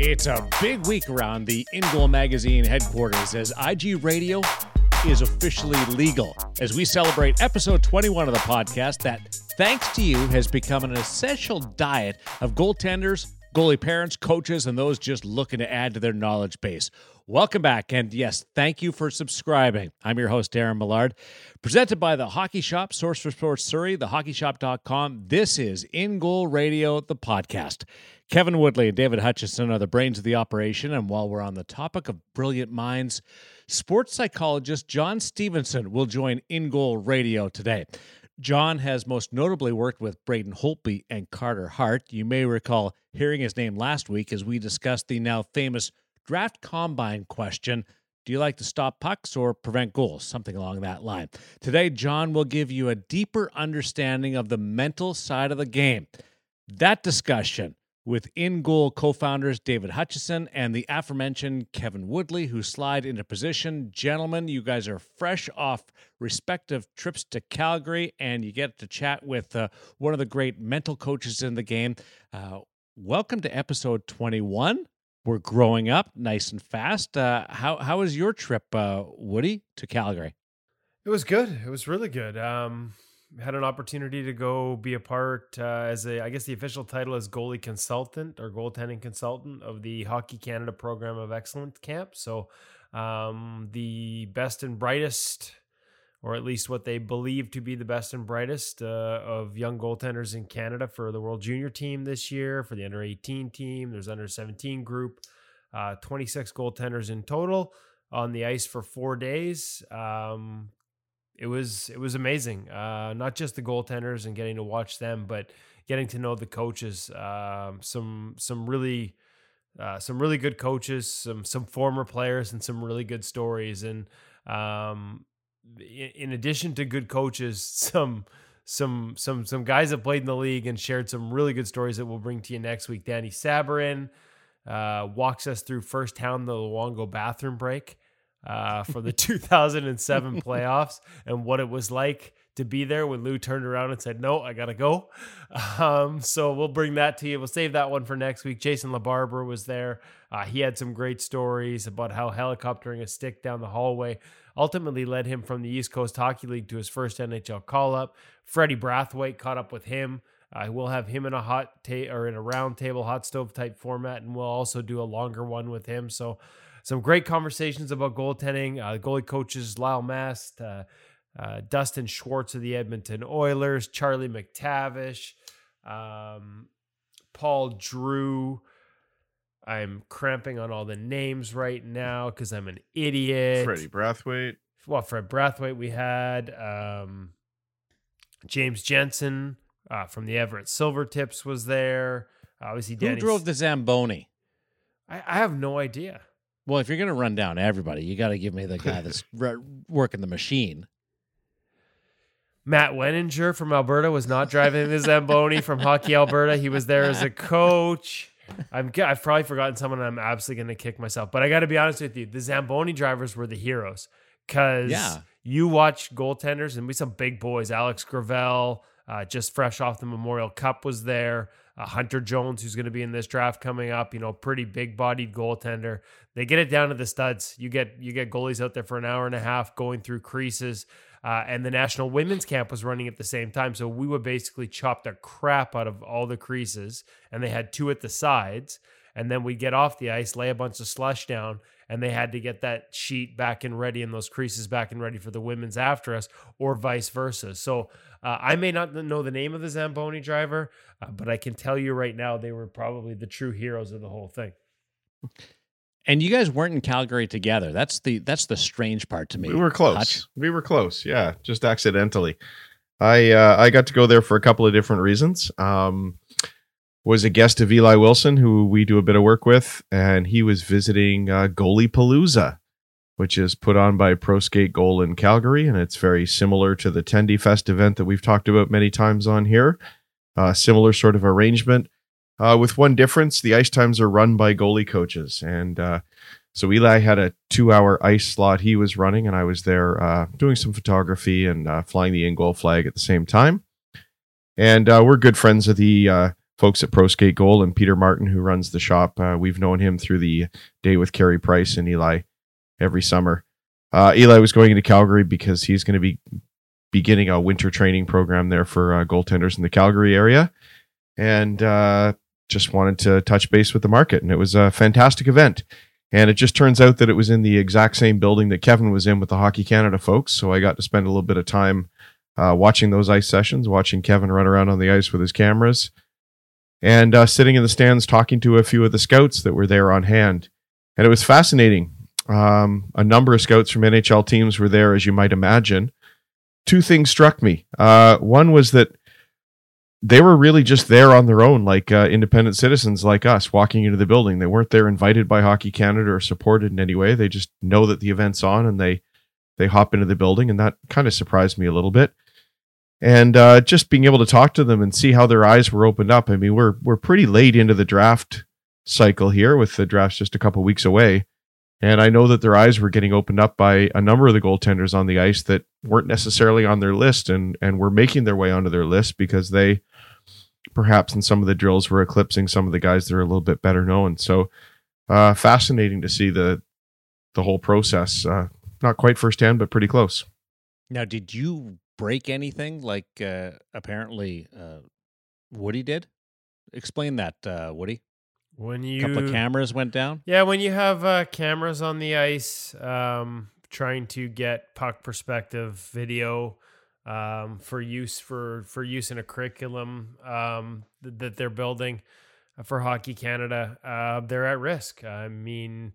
It's a big week around the In Magazine headquarters as IG Radio is officially legal. As we celebrate episode 21 of the podcast that, thanks to you, has become an essential diet of goaltenders, goalie parents, coaches, and those just looking to add to their knowledge base. Welcome back, and yes, thank you for subscribing. I'm your host, Darren Millard. Presented by the Hockey Shop, source for sports Surrey, thehockeyshop.com. This is In Goal Radio, the podcast. Kevin Woodley and David Hutchison are the brains of the operation, and while we're on the topic of brilliant minds, sports psychologist John Stevenson will join In Goal Radio today. John has most notably worked with Braden Holtby and Carter Hart. You may recall hearing his name last week as we discussed the now famous draft combine question Do you like to stop pucks or prevent goals? Something along that line. Today, John will give you a deeper understanding of the mental side of the game. That discussion with in goal co founders David Hutchison and the aforementioned Kevin Woodley, who slide into position. Gentlemen, you guys are fresh off respective trips to Calgary, and you get to chat with uh, one of the great mental coaches in the game. Uh, welcome to episode 21 we're growing up nice and fast. Uh, how how was your trip, uh, Woody, to Calgary? It was good. It was really good. Um, had an opportunity to go be a part uh, as a, I guess the official title is goalie consultant or goaltending consultant of the Hockey Canada Program of Excellence Camp. So, um, the best and brightest or at least what they believe to be the best and brightest uh, of young goaltenders in Canada for the World Junior team this year, for the under 18 team. There's under 17 group, uh, 26 goaltenders in total on the ice for four days. Um, it was it was amazing. Uh, not just the goaltenders and getting to watch them, but getting to know the coaches. Um, some some really uh, some really good coaches, some some former players, and some really good stories. And um, in addition to good coaches, some some some some guys that played in the league and shared some really good stories that we'll bring to you next week. Danny Sabourin uh, walks us through first town the Luongo bathroom break uh, for the 2007 playoffs and what it was like to be there when Lou turned around and said, "No, I gotta go." Um, so we'll bring that to you. We'll save that one for next week. Jason LaBarbera was there. Uh, he had some great stories about how helicoptering a stick down the hallway ultimately led him from the East Coast Hockey League to his first NHL call up. Freddie Brathwaite caught up with him. I uh, will have him in a hot ta- or in a round table hot stove type format, and we'll also do a longer one with him. So, some great conversations about goaltending. Uh, goalie coaches Lyle Mast, uh, uh, Dustin Schwartz of the Edmonton Oilers, Charlie McTavish, um, Paul Drew. I'm cramping on all the names right now because I'm an idiot. Freddie Brathwaite. Well, Fred Brathwaite, we had um, James Jensen uh, from the Everett Silvertips was there. Obviously, Who drove the Zamboni? I, I have no idea. Well, if you're going to run down everybody, you got to give me the guy that's working the machine. Matt Weninger from Alberta was not driving the Zamboni from Hockey Alberta. He was there as a coach. I'm I've probably forgotten someone. I'm absolutely going to kick myself. But I got to be honest with you, the Zamboni drivers were the heroes because yeah. you watch goaltenders and we some big boys. Alex Gravel, uh, just fresh off the Memorial Cup, was there. Uh, Hunter Jones, who's going to be in this draft coming up, you know, pretty big bodied goaltender. They get it down to the studs. You get you get goalies out there for an hour and a half going through creases. Uh, and the national women's camp was running at the same time. So we would basically chop the crap out of all the creases, and they had two at the sides. And then we'd get off the ice, lay a bunch of slush down, and they had to get that sheet back and ready and those creases back and ready for the women's after us, or vice versa. So uh, I may not know the name of the Zamboni driver, uh, but I can tell you right now they were probably the true heroes of the whole thing. And you guys weren't in Calgary together. That's the that's the strange part to me. We were close. Hutch. We were close. Yeah, just accidentally. I uh, I got to go there for a couple of different reasons. Um, was a guest of Eli Wilson, who we do a bit of work with, and he was visiting uh, Goalie Palooza, which is put on by Pro Skate Goal in Calgary, and it's very similar to the Tendy Fest event that we've talked about many times on here. Uh, similar sort of arrangement. Uh, with one difference, the ice times are run by goalie coaches, and uh, so Eli had a two-hour ice slot he was running, and I was there uh, doing some photography and uh, flying the in goal flag at the same time. And uh, we're good friends of the folks at Pro Skate Goal and Peter Martin, who runs the shop. We've known him through the day with Carey Price and Eli every summer. Uh, Eli was going into Calgary because he's going to be beginning a winter training program there for uh, goaltenders in the Calgary area, and uh, just wanted to touch base with the market. And it was a fantastic event. And it just turns out that it was in the exact same building that Kevin was in with the Hockey Canada folks. So I got to spend a little bit of time uh, watching those ice sessions, watching Kevin run around on the ice with his cameras, and uh, sitting in the stands talking to a few of the scouts that were there on hand. And it was fascinating. Um, a number of scouts from NHL teams were there, as you might imagine. Two things struck me. Uh, one was that they were really just there on their own, like uh, independent citizens like us, walking into the building. They weren't there invited by Hockey Canada or supported in any way. They just know that the event's on and they they hop into the building, and that kind of surprised me a little bit. And uh, just being able to talk to them and see how their eyes were opened up. I mean, we're we're pretty late into the draft cycle here, with the drafts just a couple weeks away. And I know that their eyes were getting opened up by a number of the goaltenders on the ice that weren't necessarily on their list and, and were making their way onto their list because they perhaps in some of the drills were eclipsing some of the guys that are a little bit better known. So uh, fascinating to see the the whole process. Uh, not quite firsthand, but pretty close. Now, did you break anything like uh, apparently uh, Woody did? Explain that, uh, Woody. When you A couple of cameras went down. Yeah, when you have uh, cameras on the ice, um, trying to get puck perspective video um, for use for for use in a curriculum um, th- that they're building for Hockey Canada, uh, they're at risk. I mean,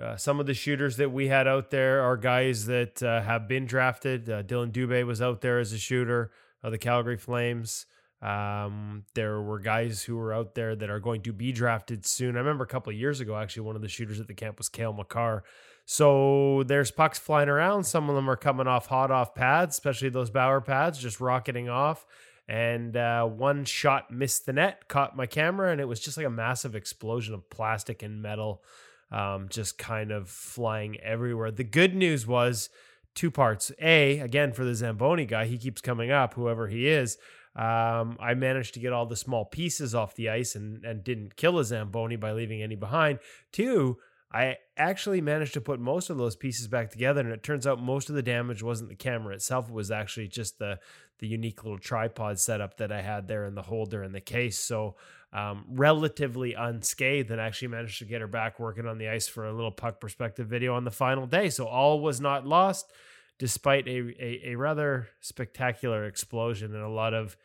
uh, some of the shooters that we had out there are guys that uh, have been drafted. Uh, Dylan Dubé was out there as a shooter of the Calgary Flames. Um, there were guys who were out there that are going to be drafted soon. I remember a couple of years ago, actually, one of the shooters at the camp was Cale Makar. So there's pucks flying around. Some of them are coming off hot off pads, especially those Bauer pads, just rocketing off. And uh, one shot missed the net, caught my camera, and it was just like a massive explosion of plastic and metal, um, just kind of flying everywhere. The good news was two parts. A, again, for the Zamboni guy, he keeps coming up, whoever he is. Um, I managed to get all the small pieces off the ice and, and didn't kill a Zamboni by leaving any behind. Two, I actually managed to put most of those pieces back together, and it turns out most of the damage wasn't the camera itself; it was actually just the the unique little tripod setup that I had there in the holder and the case. So, um, relatively unscathed, and actually managed to get her back working on the ice for a little puck perspective video on the final day. So all was not lost, despite a a, a rather spectacular explosion and a lot of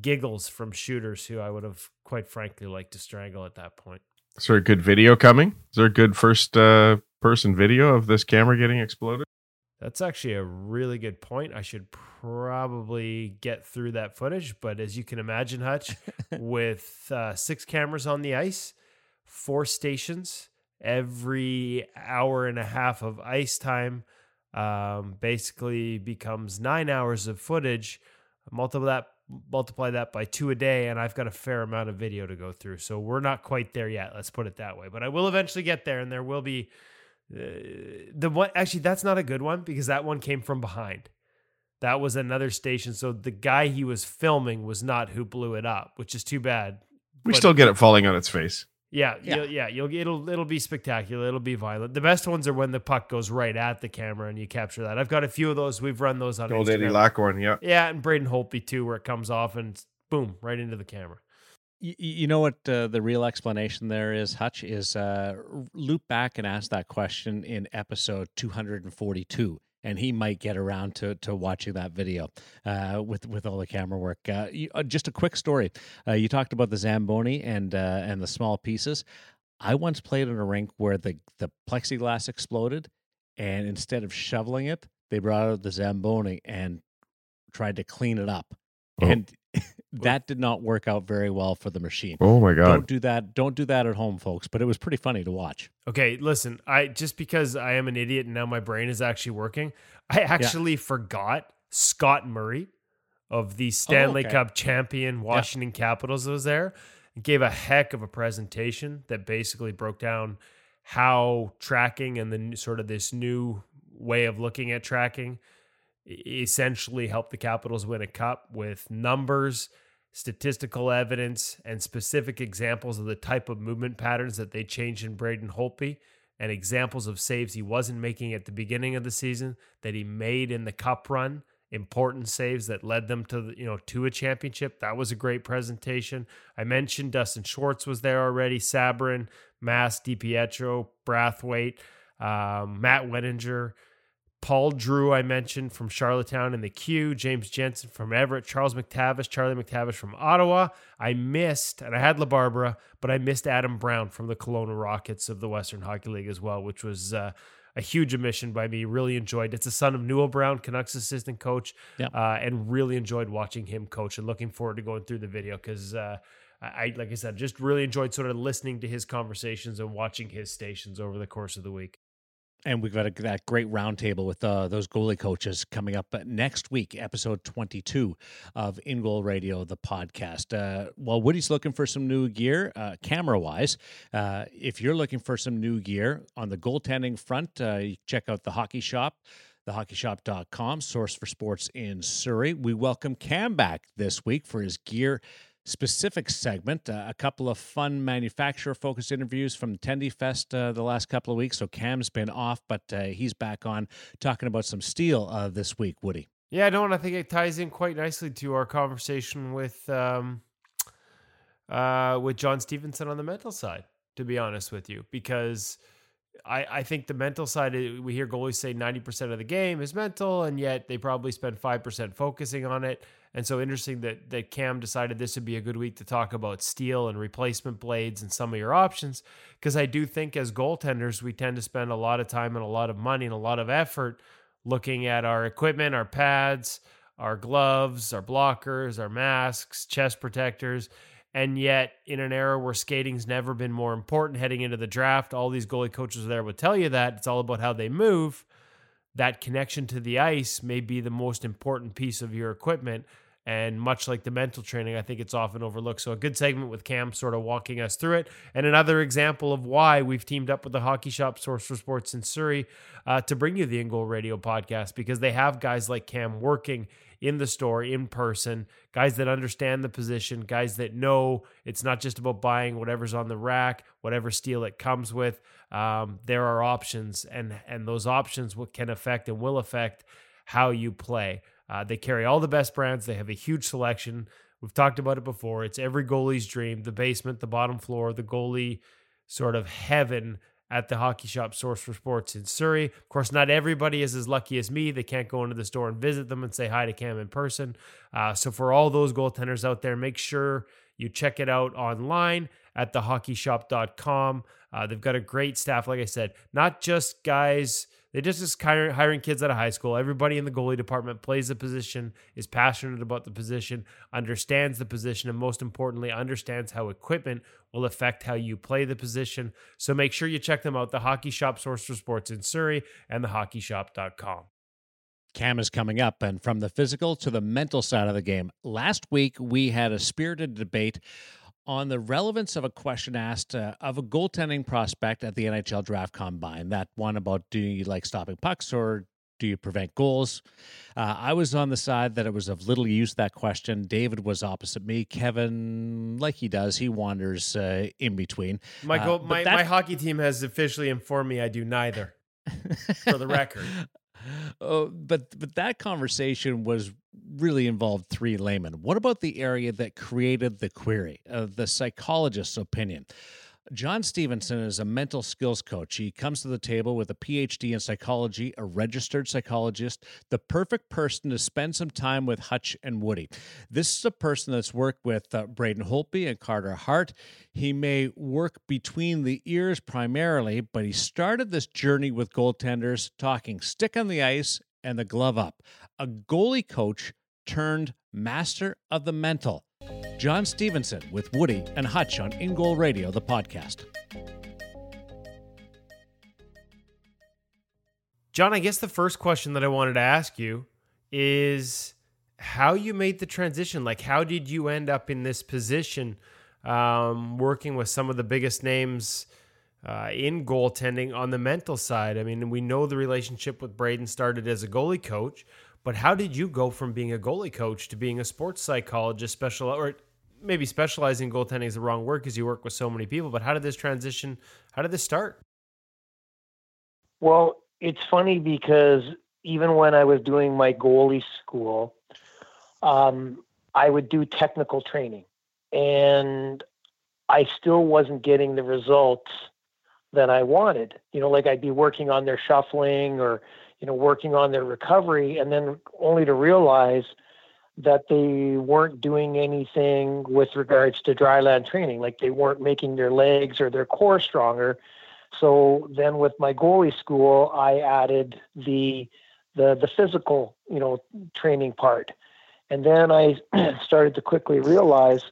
giggles from shooters who I would have quite frankly liked to strangle at that point. Is there a good video coming? Is there a good first uh, person video of this camera getting exploded? That's actually a really good point. I should probably get through that footage, but as you can imagine, Hutch, with uh, six cameras on the ice, four stations, every hour and a half of ice time um, basically becomes nine hours of footage. Multiple that multiply that by two a day, and I've got a fair amount of video to go through. So we're not quite there yet. Let's put it that way. But I will eventually get there, and there will be uh, the one. Actually, that's not a good one because that one came from behind. That was another station. So the guy he was filming was not who blew it up, which is too bad. We But- still get it falling on its face. Yeah, Yeah. You'll, yeah, you'll it'll it'll be spectacular. It'll be violent. The best ones are when the puck goes right at the camera and you capture that. I've got a few of those. We've run those on Old Eddie Instagram. Lack one, yeah. Yeah, and Braden Holtby too, where it comes off and boom right into the camera. Y- y- You know what uh, the real explanation there is, Hutch, is uh, loop back and ask that question in episode 242, and he might get around to, to watching that video uh, with with all the camera work. Uh, you, uh, just a quick story. Uh, you talked about the Zamboni and uh, and the small pieces. I once played in a rink where the, the plexiglass exploded, and instead of shoveling it, they brought out the Zamboni and tried to clean it up. Oh. And that did not work out very well for the machine. Oh my god. Don't do that. Don't do that at home, folks. But it was pretty funny to watch. Okay, listen, I just because I am an idiot and now my brain is actually working, I actually forgot Scott Murray of the oh, Stanley Oh, okay. Cup champion Washington Capitals was there and gave a heck of a presentation that basically broke down how tracking and the sort of this new way of looking at tracking essentially helped the Capitals win a cup with numbers statistical evidence and specific examples of the type of movement patterns that they changed in Braden Holtby and examples of saves he wasn't making at the beginning of the season that he made in the cup run important saves that led them to the, you know to a championship. That was a great presentation. I mentioned dustin schwartz was there already Sabourin Mast dipietro brathwaite um, matt Weninger, Paul Drew, I mentioned from Charlottetown in the Q, James Jensen from Everett, Charles McTavish, Charlie McTavish from Ottawa. I missed, and I had LaBarbera, but I missed Adam Brown from the Kelowna Rockets of the Western Hockey League as well, which was uh, a huge omission by me. Really enjoyed. It's a son of Newell Brown, Canucks assistant coach, Yep. uh, and really enjoyed watching him coach. And looking forward to going through the video because. Uh, I like I said, just really enjoyed sort of listening to his conversations and watching his stations over the course of the week. And we've got a, that great roundtable with uh, those goalie coaches coming up next week, episode 22 of In Goal Radio, the podcast. Uh, while Woody's looking for some new gear, uh, camera wise, uh, if you're looking for some new gear on the goaltending front, uh, check out the hockey shop thehockeyshop.com, source for sports in Surrey. We welcome Cam back this week for his gear specific segment. Uh, a couple of fun manufacturer focused interviews from Tendy Fest uh, the last couple of weeks. So Cam's been off, but uh, he's back on talking about some steel uh, this week, Woody. Yeah, no, and I think it ties in quite nicely to our conversation with um, uh, with John Stevenson on the mental side. To be honest with you, because I, I think the mental side, uh, we hear goalies say 90% of the game is mental, and yet they probably spend 5% focusing on it. And so interesting that, that Cam decided this would be a good week to talk about steel and replacement blades and some of your options. Because I do think as goaltenders, we tend to spend a lot of time and a lot of money and a lot of effort looking at our equipment, our pads, our gloves, our blockers, our masks, chest protectors. And yet, in an era where skating's never been more important heading into the draft, all these goalie coaches there would tell you that it's all about how they move. That connection to the ice may be the most important piece of your equipment. And much like the mental training, I think it's often overlooked. So, a good segment with Cam sort of walking us through it. And another example of why we've teamed up with the Hockey Shop Source for Sports in Surrey uh, to bring you the In Goal Radio podcast because they have guys like Cam working in the store in person, guys that understand the position, guys that know it's not just about buying whatever's on the rack, whatever steel it comes with. Um, there are options, and and those options can affect and will affect how you play. Uh, they carry all the best brands. They have a huge selection. We've talked about it before. It's every goalie's dream: the basement, the bottom floor, the goalie sort of heaven at the hockey shop source for sports in Surrey. Of course, not everybody is as lucky as me. They can't go into the store and visit them and say hi to Cam in person. Uh, so for all those goaltenders out there, make sure you check it out online at thehockeyshop.com. Uh, they've got a great staff, like I said, not just guys. They just hiring, hiring kids out of high school. Everybody in the goalie department plays the position, is passionate about the position, understands the position, and most importantly, understands how equipment will affect how you play the position. So make sure you check them out. The Hockey Shop Source for Sports in Surrey and thehockeyshop.com. Cam is coming up, and from the physical to the mental side of the game. Last week, we had a spirited debate on the relevance of a question asked uh, of a goaltending prospect at the NHL Draft Combine. That one about do you like stopping pucks or do you prevent goals? Uh, I was on the side that it was of little use, that question. David was opposite me. Kevin, like he does, he wanders uh, in between. My, Uh, goal, my, that- my hockey team has officially informed me I do neither, for the record. Oh, but but that conversation was really involved three laymen. What about the area that created the query, uh, the psychologist's opinion? John Stevenson is a mental skills coach. He comes to the table with a PhD in psychology, a registered psychologist, the perfect person to spend some time with Hutch and Woody. This is a person that's worked with uh, Braden Holtby and Carter Hart. He may work between the ears primarily, but he started this journey with goaltenders talking stick on the ice and the glove up. A goalie coach turned master of the mental. John Stevenson with Woody and Hutch on In Goal Radio, the podcast. John, I guess the first question that I wanted to ask you is how you made the transition. Like, how did you end up in this position, um, working with some of the biggest names uh, in goaltending on the mental side? I mean, we know the relationship with Braden started as a goalie coach, But how did you go from being a goalie coach to being a sports psychologist, special or maybe specializing in goaltending is the wrong word because you work with so many people. But how did this transition? How did this start? Well, it's funny because even when I was doing my goalie school, um, I would do technical training, and I still wasn't getting the results that I wanted. You know, like I'd be working on their shuffling or you know working on their recovery, and then only to realize that they weren't doing anything with regards to dry land training, like they weren't making their legs or their core stronger. So then with my goalie school, I added the the the physical, you know, training part. And then I started to quickly realize,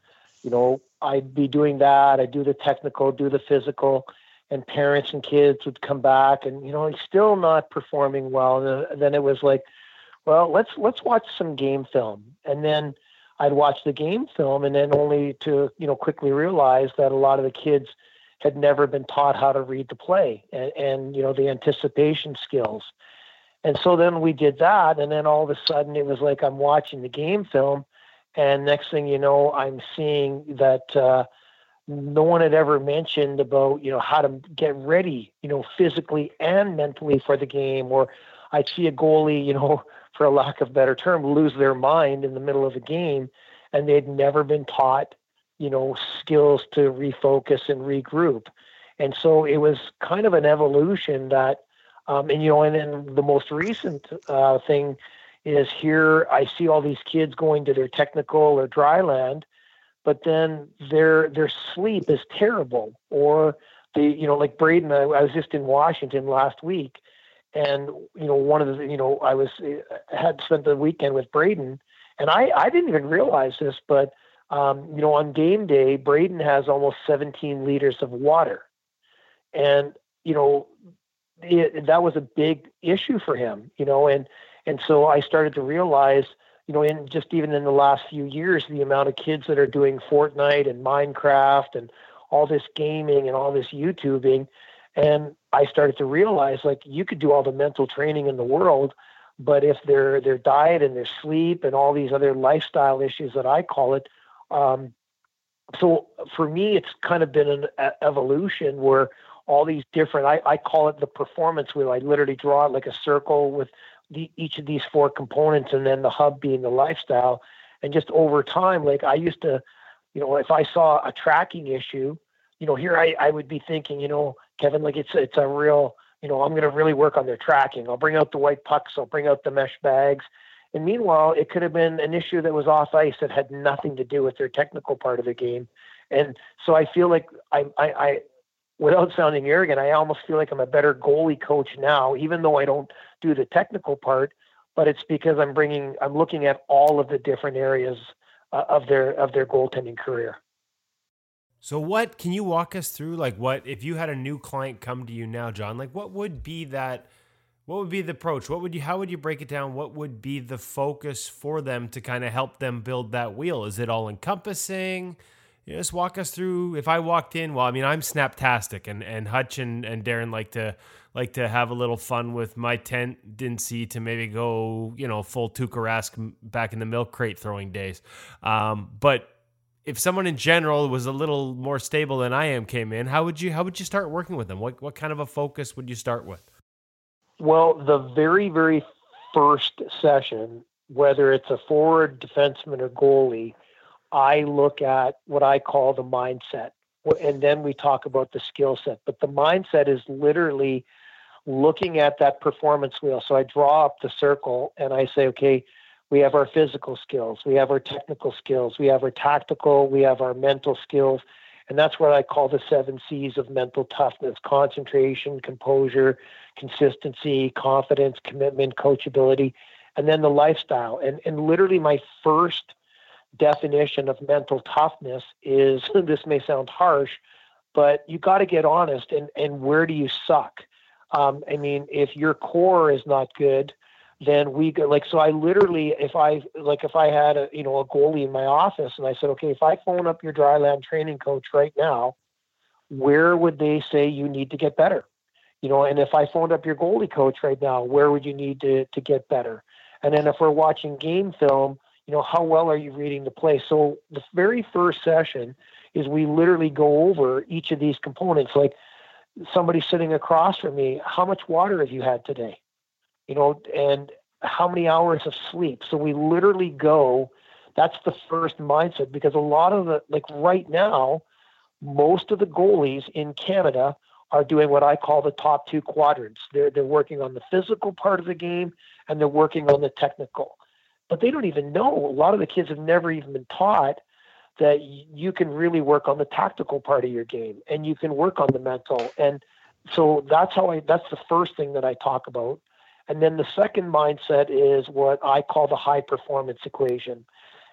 you know, I'd be doing that, I'd do the technical, do the physical, and parents and kids would come back and you know, he's still not performing well. And then it was like, well, let's let's watch some game film. And then I'd watch the game film and then only to, you know, quickly realize that a lot of the kids had never been taught how to read the play and, and you know the anticipation skills and so then we did that and then all of a sudden it was like i'm watching the game film and next thing you know i'm seeing that uh, no one had ever mentioned about you know how to get ready you know physically and mentally for the game or i'd see a goalie you know for a lack of better term lose their mind in the middle of a game and they'd never been taught you know, skills to refocus and regroup. And so it was kind of an evolution that, um, and you know, and then the most recent uh, thing is here I see all these kids going to their technical or dry land, but then their their sleep is terrible. Or the you know, like Braden, I, I was just in Washington last week, and you know, one of the you know, I was had spent the weekend with Braden, and I I didn't even realize this, but um, you know, on game day, Braden has almost 17 liters of water. And, you know, it, that was a big issue for him, you know, and, and so I started to realize, you know, in just even in the last few years, the amount of kids that are doing Fortnite and Minecraft and all this gaming and all this YouTubing. And I started to realize like you could do all the mental training in the world, but if their their diet and their sleep and all these other lifestyle issues that I call it um, so for me, it's kind of been an evolution where all these different, I, I call it the performance wheel. I literally draw it like a circle with the, each of these four components and then the hub being the lifestyle. And just over time, like I used to, you know, if I saw a tracking issue, you know, here I, I would be thinking, you know, Kevin, like it's, it's a real, you know, I'm going to really work on their tracking. I'll bring out the white pucks. I'll bring out the mesh bags and meanwhile, it could have been an issue that was off ice that had nothing to do with their technical part of the game. And so I feel like I, I, I without sounding arrogant, I almost feel like I'm a better goalie coach now, even though I don't do the technical part. But it's because I'm bringing, I'm looking at all of the different areas uh, of their of their goaltending career. So what can you walk us through? Like what if you had a new client come to you now, John? Like what would be that? what would be the approach? What would you how would you break it down? What would be the focus for them to kind of help them build that wheel? Is it all encompassing? You know, just walk us through. If I walked in, well, I mean, I'm snaptastic, and and Hutch and, and Darren like to like to have a little fun with my tendency to maybe go, you know, full Tuukka Rask back in the milk crate throwing days. Um, but if someone in general was a little more stable than I am came in, how would you how would you start working with them? What what kind of a focus would you start with? Well, the very, very first session, whether it's a forward defenseman or goalie, I look at what I call the mindset. And then we talk about the skill set. But the mindset is literally looking at that performance wheel. So I draw up the circle and I say, okay, we have our physical skills, we have our technical skills, we have our tactical, we have our mental skills, and that's what I call the seven C's of mental toughness concentration, composure, consistency, confidence, commitment, coachability, and then the lifestyle. And, and literally, my first definition of mental toughness is this may sound harsh, but you got to get honest and, and where do you suck? Um, I mean, if your core is not good, then we go like so i literally if i like if i had a you know a goalie in my office and i said okay if i phone up your dry land training coach right now where would they say you need to get better you know and if i phoned up your goalie coach right now where would you need to to get better And then if we're watching game film, you know, how well are you reading the play? So the very first session is we literally go over each of these components. Like somebody sitting across from me, how much water have you had today? You know, and how many hours of sleep? So we literally go, that's the first mindset because a lot of the, like right now, most of the goalies in Canada are doing what I call the top two quadrants. They're they're working on the physical part of the game and they're working on the technical. But they don't even know. A lot of the kids have never even been taught that you can really work on the tactical part of your game and you can work on the mental. And so that's how I that's the first thing that I talk about. And then the second mindset is what I call the high performance equation.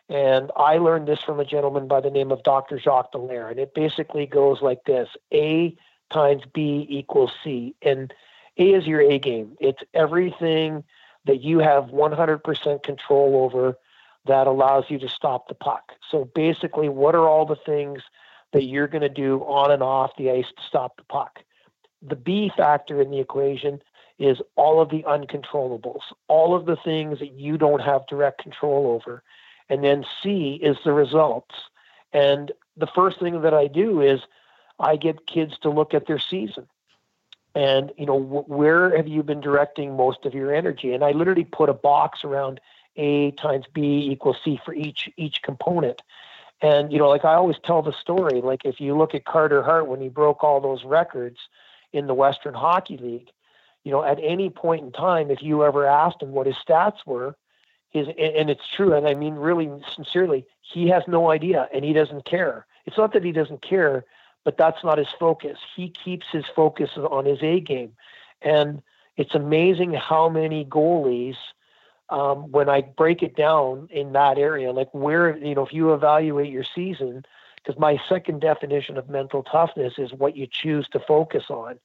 And I learned this from a gentleman by the name of Dr. Jacques Dallaire. And it basically goes like this A times B equals C. And A is your A game. It's everything that you have 100% control over that allows you to stop the puck. So basically, what are all the things that you're going to do on and off the ice to stop the puck? The B factor in the equation is all of the uncontrollables, all of the things that you don't have direct control over. And then C is the results. And the first thing that I do is I get kids to look at their season. And, you know, wh- where have you been directing most of your energy? And I literally put a box around A times B equals C for each each component. And, you know, like I always tell the story, like if you look at Carter Hart when he broke all those records in the Western Hockey League, you know, at any point in time, if you ever asked him what his stats were, his and it's true, and I mean really sincerely, he has no idea and he doesn't care. It's not that he doesn't care, but that's not his focus. He keeps his focus on his A game. And it's amazing how many goalies, um, when I break it down in that area, like where, you know, if you evaluate your season, because my second definition of mental toughness is what you choose to focus on.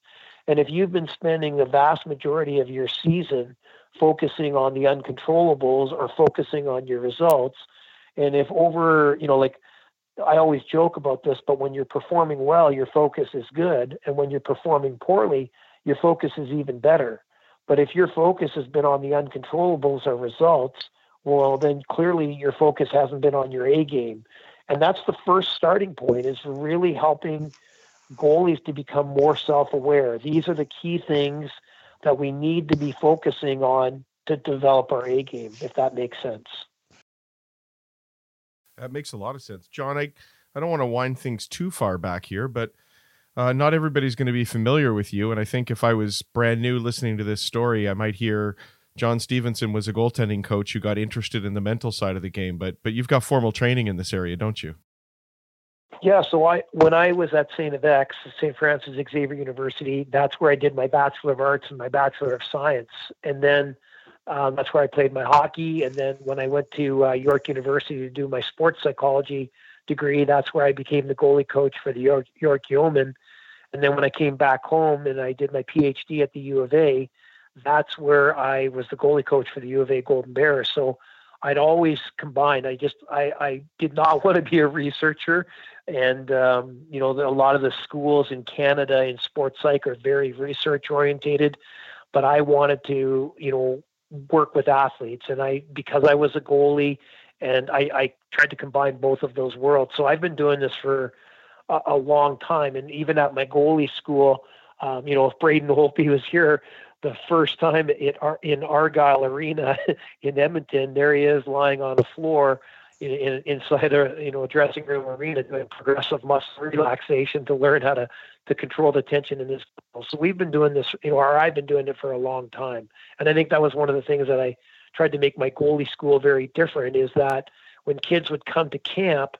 And if you've been spending the vast majority of your season focusing on the uncontrollables or focusing on your results, and if over, you know, like I always joke about this, but when you're performing well, your focus is good. And when you're performing poorly, your focus is even better. But if your focus has been on the uncontrollables or results, well, then clearly your focus hasn't been on your A game. And that's the first starting point is really helping goalies to become more self aware. These are the key things that we need to be focusing on to develop our A game, if that makes sense. That makes a lot of sense. John, I, I don't want to wind things too far back here, but uh, not everybody's going to be familiar with you. And I think if I was brand new listening to this story, I might hear John Stevenson was a goaltending coach who got interested in the mental side of the game. But but you've got formal training in this area, don't you? Yeah, so I when I was at St. FX, St. Francis Xavier University, that's where I did my Bachelor of Arts and my Bachelor of Science. And then um, that's where I played my hockey. And then when I went to uh, York University to do my sports psychology degree, that's where I became the goalie coach for the York, York Yeomen. And then when I came back home and I did my PhD at the U of A, that's where I was the goalie coach for the U of A Golden Bears. So I'd always combined. I just I, I did not want to be a researcher, and um, you know a lot of the schools in Canada in sports psych are very research orientated, but I wanted to you know work with athletes. And I, because I was a goalie and I, I tried to combine both of those worlds. So I've been doing this for a, a long time. And even at my goalie school, um, you know, if Braden Holtby was here the first time in, in Argyle Arena in Edmonton, there he is lying on the floor in, in, inside a you know a dressing room arena doing progressive muscle relaxation to learn how to to control the tension in this. So we've been doing this, you know, or I've been doing it for a long time, and I think that was one of the things that I tried to make my goalie school very different. Is that when kids would come to camp,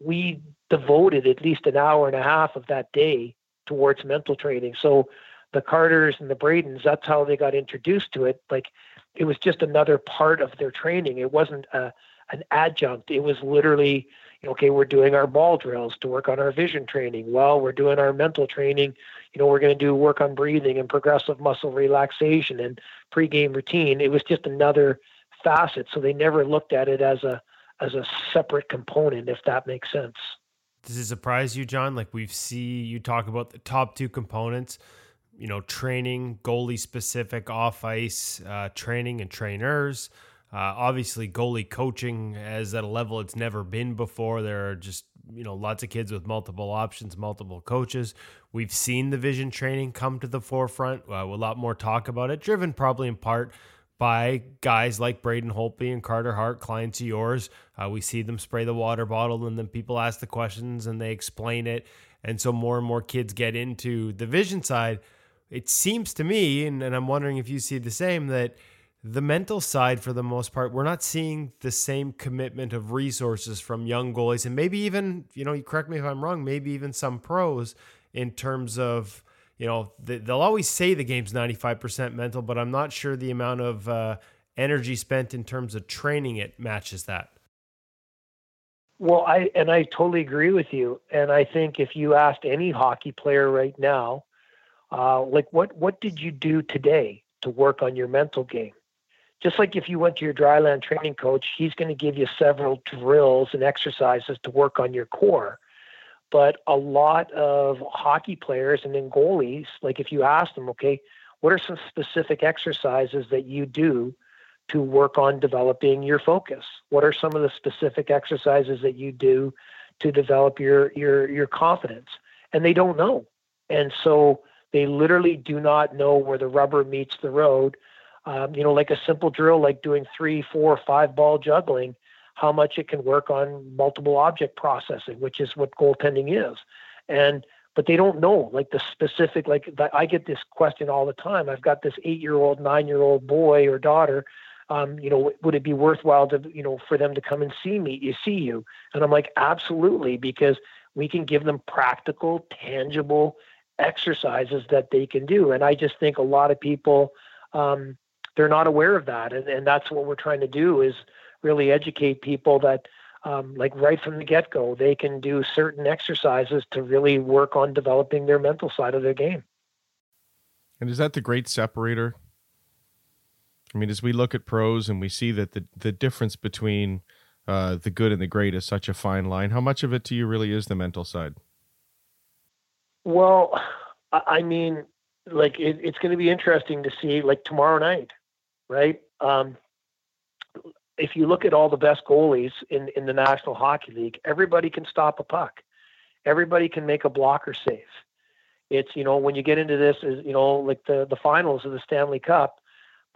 we devoted at least an hour and a half of that day towards mental training. So the Carters and the Bradens, that's how they got introduced to it. Like it was just another part of their training. It wasn't a an adjunct. It was literally, okay, we're doing our ball drills to work on our vision training. Well, we're doing our mental training. You know, we're going to do work on breathing and progressive muscle relaxation and pregame routine. It was just another facet. So they never looked at it as a as a separate component, if that makes sense. Does it surprise you, John? Like we've see you talk about the top two components, you know, training, goalie specific, off ice uh, training, and trainers Uh, obviously, goalie coaching is at a level it's never been before. There are just you know lots of kids with multiple options, multiple coaches. We've seen the vision training come to the forefront. Uh, a lot more talk about it, driven probably in part by guys like Braden Holtby and Carter Hart, clients of yours. Uh, we see them spray the water bottle, and then people ask the questions and they explain it, and so more and more kids get into the vision side. It seems to me, and, and I'm wondering if you see the same, that the mental side, for the most part, we're not seeing the same commitment of resources from young goalies, and maybe even, you know, you correct me if I'm wrong, maybe even some pros in terms of, you know, they'll always say the game's 95% mental, but I'm not sure the amount of uh, energy spent in terms of training it matches that. Well, I and I totally agree with you. And I think if you asked any hockey player right now, uh, like what what did you do today to work on your mental game? Just like if you went to your dryland training coach, he's going to give you several drills and exercises to work on your core. But a lot of hockey players and then goalies, like if you ask them, okay, what are some specific exercises that you do to work on developing your focus? What are some of the specific exercises that you do to develop your your your confidence? And they don't know. And so they literally do not know where the rubber meets the road um, you know, like a simple drill, like doing three, four, five ball juggling, how much it can work on multiple object processing, which is what goaltending is. And but they don't know like the specific like I get this question all the time. I've got this eight year old, nine year old boy or daughter. Um, you know, would it be worthwhile to you know for them to come and see me? You see you, and I'm like, absolutely, because we can give them practical, tangible exercises that they can do. And I just think a lot of people um, they're not aware of that, and, and that's what we're trying to do is really educate people that um, like right from the get-go they can do certain exercises to really work on developing their mental side of their game. And is that the great separator? I mean as we look at pros and we see that the, the difference between uh, the good and the great is such a fine line how much of it to you really is the mental side? Well i mean like it, it's going to be interesting to see like tomorrow night right? Um, if you look at all the best goalies in, in the National Hockey League, everybody can stop a puck. Everybody can make a blocker save. It's, you know, when you get into this, is you know, like the, the finals of the Stanley Cup,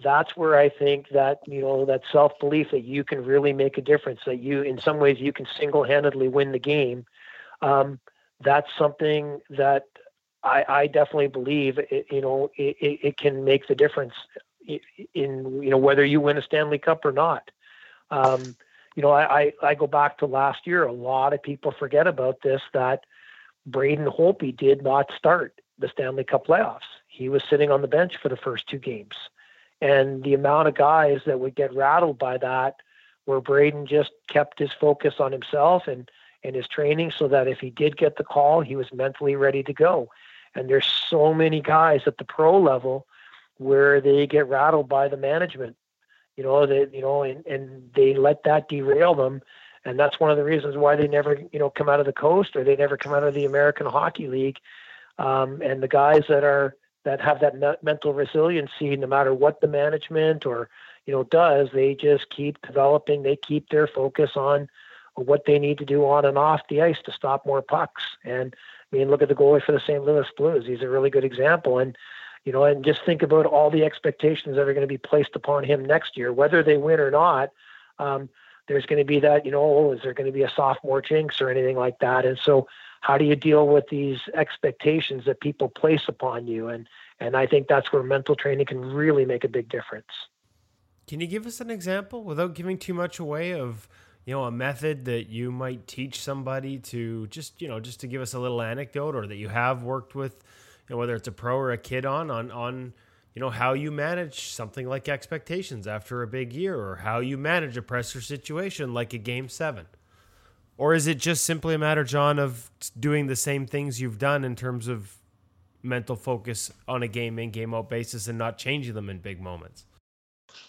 that's where I think that, you know, that self belief that you can really make a difference, that you, in some ways, you can single handedly win the game. Um, that's something that I, I definitely believe, it, you know, it, it can make the difference in you know whether you win a Stanley Cup or not. Um, you know, I, I, I go back to last year. A lot of people forget about this that Braden Holtby did not start the Stanley Cup playoffs. He was sitting on the bench for the first two games, and the amount of guys that would get rattled by that, where Braden just kept his focus on himself and and his training, so that if he did get the call, he was mentally ready to go. And there's so many guys at the pro level where they get rattled by the management, you know, that, you know, and, and they let that derail them. And that's one of the reasons why they never, you know, come out of the coast or they never come out of the American Hockey League. Um, and the guys that are, that have that me- mental resiliency, no matter what the management or, you know, does, they just keep developing. They keep their focus on what they need to do on and off the ice to stop more pucks. And I mean, look at the goalie for the St. Louis Blues. He's a really good example. And you know, and just think about all the expectations that are going to be placed upon him next year, whether they win or not. Um, there's going to be that, you know, oh, is there going to be a sophomore jinx or anything like that? And so, how do you deal with these expectations that people place upon you? And and I think that's where mental training can really make a big difference. Can you give us an example without giving too much away of you know a method that you might teach somebody to just you know just to give us a little anecdote or that you have worked with know, whether it's a pro or a kid on on on you know how you manage something like expectations after a big year or how you manage a pressure situation like a game 7 or is it just simply a matter john of doing the same things you've done in terms of mental focus on a game in game out basis and not changing them in big moments?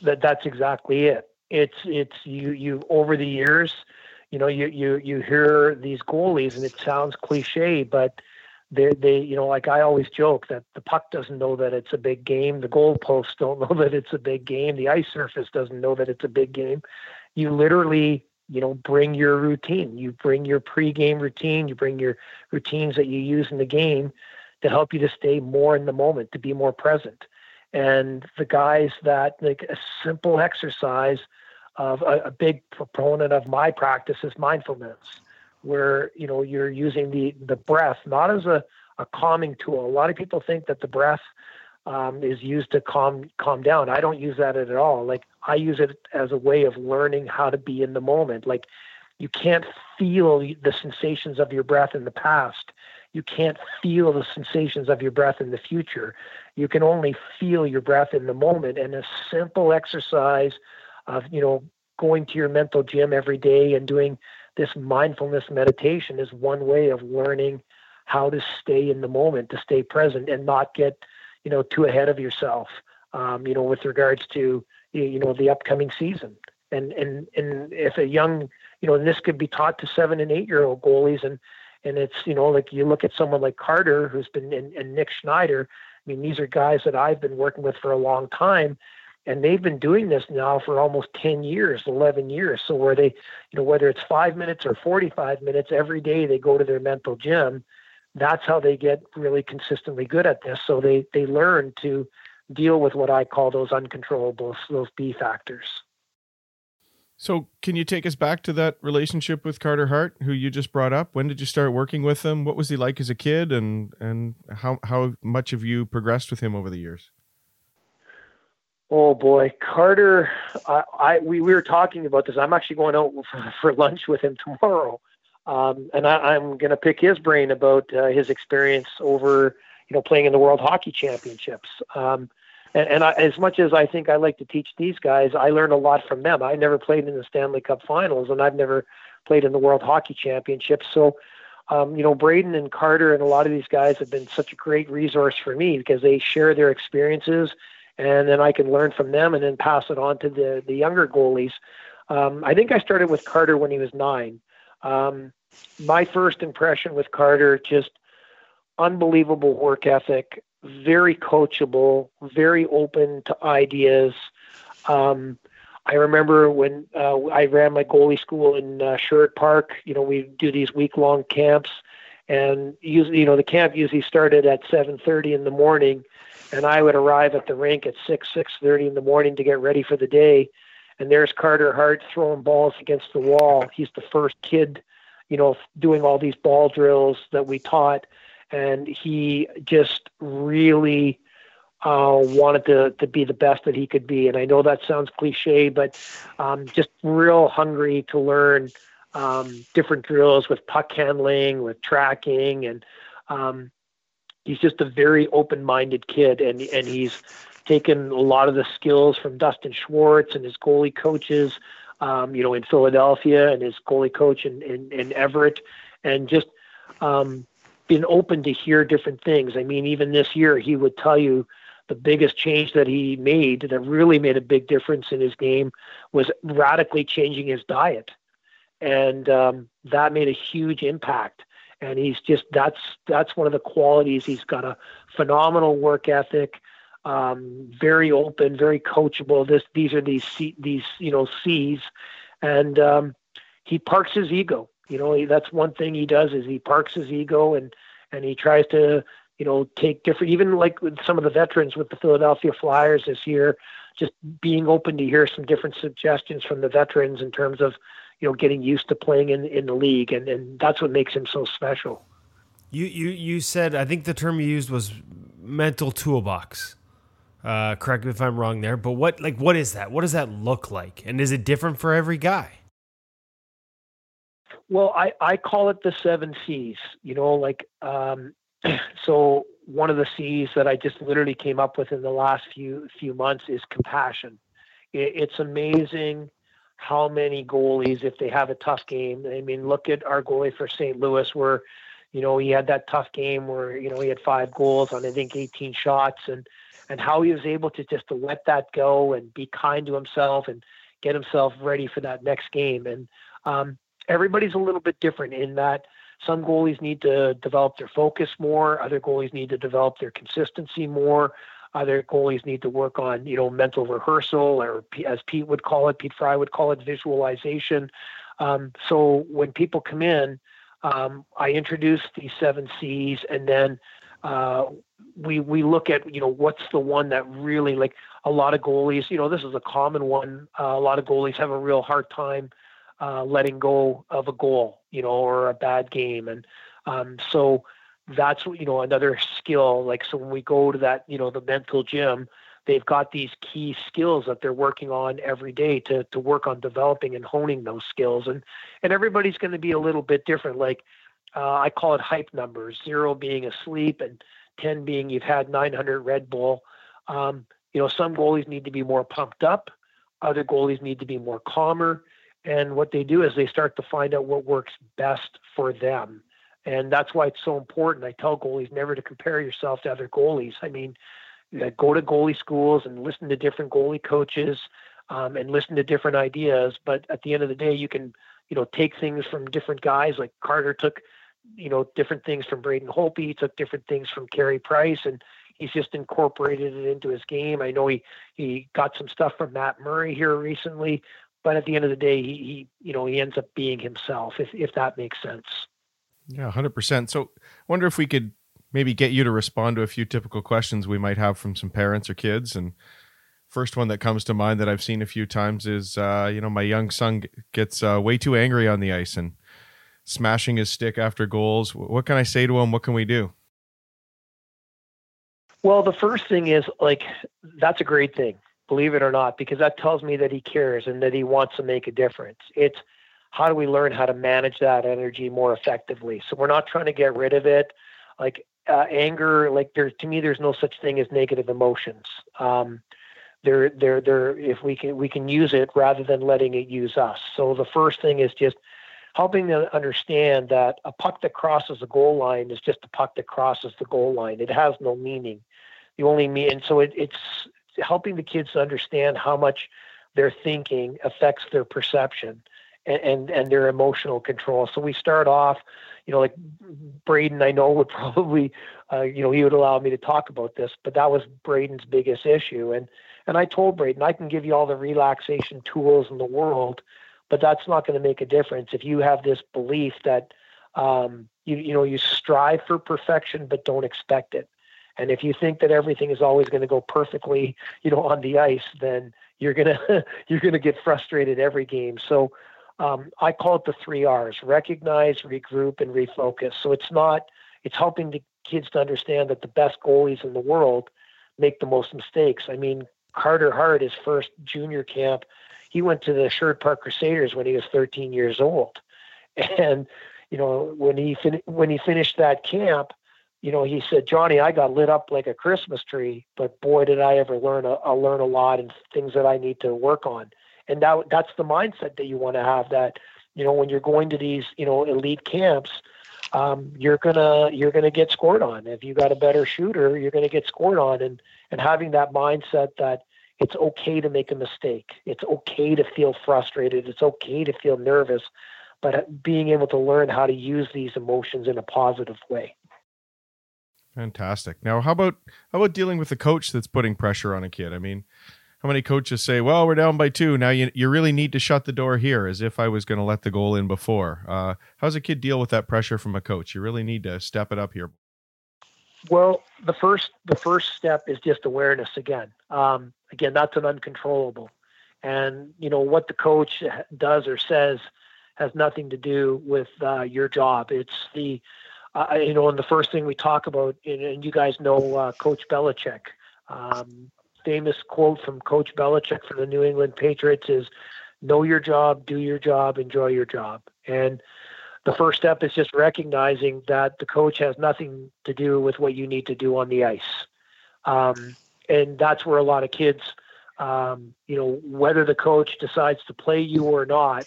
That that's exactly it. It's it's you you over the years you know you you you hear these goalies and it sounds cliche but they they you know like I always joke that the puck doesn't know that it's a big game, the goalposts don't know that it's a big game, the ice surface doesn't know that it's a big game. You literally you know bring your routine, you bring your pregame routine, you bring your routines that you use in the game to help you to stay more in the moment, to be more present. And the guys that like a simple exercise of a, a big proponent of my practice is mindfulness where you know you're using the the breath not as a, a calming tool. A lot of people think that the breath um, is used to calm calm down. I don't use that at all. Like I use it as a way of learning how to be in the moment. Like you can't feel the sensations of your breath in the past. You can't feel the sensations of your breath in the future. You can only feel your breath in the moment. And a simple exercise of you know going to your mental gym every day and doing this mindfulness meditation is one way of learning how to stay in the moment, to stay present, and not get you know too ahead of yourself. Um, you know, with regards to you know the upcoming season, and and and if a young you know, and this could be taught to seven and eight year old goalies, and and it's you know like you look at someone like Carter, who's been and, and Nick Schneider. I mean, these are guys that I've been working with for a long time, and they've been doing this now for almost 10 years 11 years. So where they you know whether it's five minutes or 45 minutes every day they go to their mental gym that's how they get really consistently good at this. So they they learn to deal with what i call those uncontrollables those b factors. So can you take us back to that relationship with carter hart who you just brought up? When did you start working with him? What was he like as a kid? And and how how much have you progressed with him over the years Oh boy, Carter. I, I we, we were talking about this. I'm actually going out for, lunch with him tomorrow, um, and I, am going to pick his brain about uh, his experience over, you know, playing in the World Hockey Championships. Um, and, and I, as much as I think I like to teach these guys, I learn a lot from them. I never played in the Stanley Cup Finals, and I've never played in the World Hockey Championships. So, um, you know, Braden and Carter and a lot of these guys have been such a great resource for me because they share their experiences and then I can learn from them and then pass it on to the the younger goalies. Um, I think I started with Carter when he was nine. Um, my first impression with Carter just unbelievable work ethic, very coachable, very open to ideas. Um, I remember when uh, I ran my goalie school in uh, Park. You know, we do these week long camps, and usually, you know, the camp usually started at 7:30 in the morning, and I would arrive at the rink at six six thirty in the morning to get ready for the day, and there's Carter Hart throwing balls against the wall. He's the first kid, you know, doing all these ball drills that we taught, and he just really uh, wanted to to be the best that he could be. And I know that sounds cliche, but um, just real hungry to learn um, different drills with puck handling, with tracking, and um, he's just a very open-minded kid, and and he's taken a lot of the skills from Dustin Schwartz and his goalie coaches, um, you know, in Philadelphia, and his goalie coach in in, in Everett, and just um, been open to hear different things. I mean, even this year, he would tell you the biggest change that he made that really made a big difference in his game was radically changing his diet. And um, that made a huge impact and he's just that's that's one of the qualities. He's got a phenomenal work ethic, um, very open, very coachable. This these are these these you know C's, and um, he parks his ego. You know he, that's one thing he does is he parks his ego and and he tries to you know take different even like with some of the veterans with the Philadelphia Flyers this year, just being open to hear some different suggestions from the veterans in terms of you know getting used to playing in in the league, and and that's what makes him so special. You you you said I think the term you used was mental toolbox. Uh, correct me if I'm wrong there, but what like what is that? What does that look like, and is it different for every guy? Well, I I call it the seven C's. You know, like um, so one of the C's that I just literally came up with in the last few few months is compassion. It, it's amazing how many goalies, if they have a tough game, I mean, look at our goalie for St. Louis, where, you know, he had that tough game where, you know, he had five goals on, I think, 18 shots and, and how he was able to just to let that go and be kind to himself and get himself ready for that next game. And um, everybody's a little bit different in that some goalies need to develop their focus more. Other goalies need to develop their consistency more. Other goalies need to work on, you know, mental rehearsal or as Pete would call it, Pete Fry would call it visualization. Um, so when people come in, um, I introduce these seven C's and then uh, we we look at you know what's the one that really like a lot of goalies you know this is a common one uh, a lot of goalies have a real hard time uh, letting go of a goal you know or a bad game and um, so that's you know another skill like so when we go to that you know the mental gym they've got these key skills that they're working on every day to to work on developing and honing those skills and and everybody's going to be a little bit different like uh, I call it hype numbers, zero being asleep and 10 being you've had 900 Red Bull. Um, you know, some goalies need to be more pumped up, other goalies need to be more calmer. And what they do is they start to find out what works best for them. And that's why it's so important. I tell goalies never to compare yourself to other goalies. I mean, go to goalie schools and listen to different goalie coaches um, and listen to different ideas. But at the end of the day, you can, you know, take things from different guys. Like Carter took you know, different things from Braden Holtby. He took different things from Carey Price, and he's just incorporated it into his game. I know he he got some stuff from Matt Murray here recently, but at the end of the day, he, he you know he ends up being himself. If if that makes sense. Yeah, hundred percent. So, I wonder if we could maybe get you to respond to a few typical questions we might have from some parents or kids. And first one that comes to mind that I've seen a few times is, uh, you know, my young son gets uh, way too angry on the ice and smashing his stick after goals. What can I say to him? What can we do? Well, the first thing is like that's a great thing, believe it or not, because that tells me that he cares and that he wants to make a difference. It's how do we learn how to manage that energy more effectively? So we're not trying to get rid of it. Like uh, anger, like there to me, there's no such thing as negative emotions. Um, there, there, there. If we can, we can use it rather than letting it use us. So the first thing is just helping them understand that a puck that crosses the goal line is just a puck that crosses the goal line. It has no meaning. The only mean, and so it, it's helping the kids understand how much their thinking affects their perception and, and, and their emotional control. So we start off, you know, like Braden, I know would probably, uh, you know, he would allow me to talk about this, but that was Braden's biggest issue. And, and I told Braden, I can give you all the relaxation tools in the world, but that's not going to make a difference if you have this belief that um, you you know you strive for perfection but don't expect it and if you think that everything is always going to go perfectly you know on the ice then you're gonna you're gonna get frustrated every game so um, i call it the three r's recognize regroup and refocus. So it's not it's helping the kids to understand that the best goalies in the world make the most mistakes. I mean carter hart his first junior camp he went to the Sherwood Park Crusaders when he was 13 years old, and you know when he fin- when he finished that camp, you know he said, Johnny, I got lit up like a Christmas tree, but boy did I ever learn a, learn a lot and things that I need to work on, and that that's the mindset that you want to have. That you know when you're going to these you know elite camps. Um, you're gonna you're gonna get scored on. If you got a better shooter, you're gonna get scored on. And and having that mindset that it's okay to make a mistake. It's okay to feel frustrated. It's okay to feel nervous, but being able to learn how to use these emotions in a positive way. Fantastic. Now, how about how about dealing with a coach that's putting pressure on a kid? I mean, how many coaches say, "Well, we're down by two. Now you you really need to shut the door here," as if I was going to let the goal in before. Uh, how does a kid deal with that pressure from a coach? You really need to step it up here. Well, the first the first step is just awareness again. Um, again, that's an uncontrollable, and you know what the coach does or says has nothing to do with uh, your job. It's the uh, you know, and the first thing we talk about, and you guys know uh, Coach Belichick. Um, famous quote from Coach Belichick for the New England Patriots is, "Know your job, do your job, enjoy your job." And the first step is just recognizing that the coach has nothing to do with what you need to do on the ice. Um, and that's where a lot of kids, um, you know, whether the coach decides to play you or not,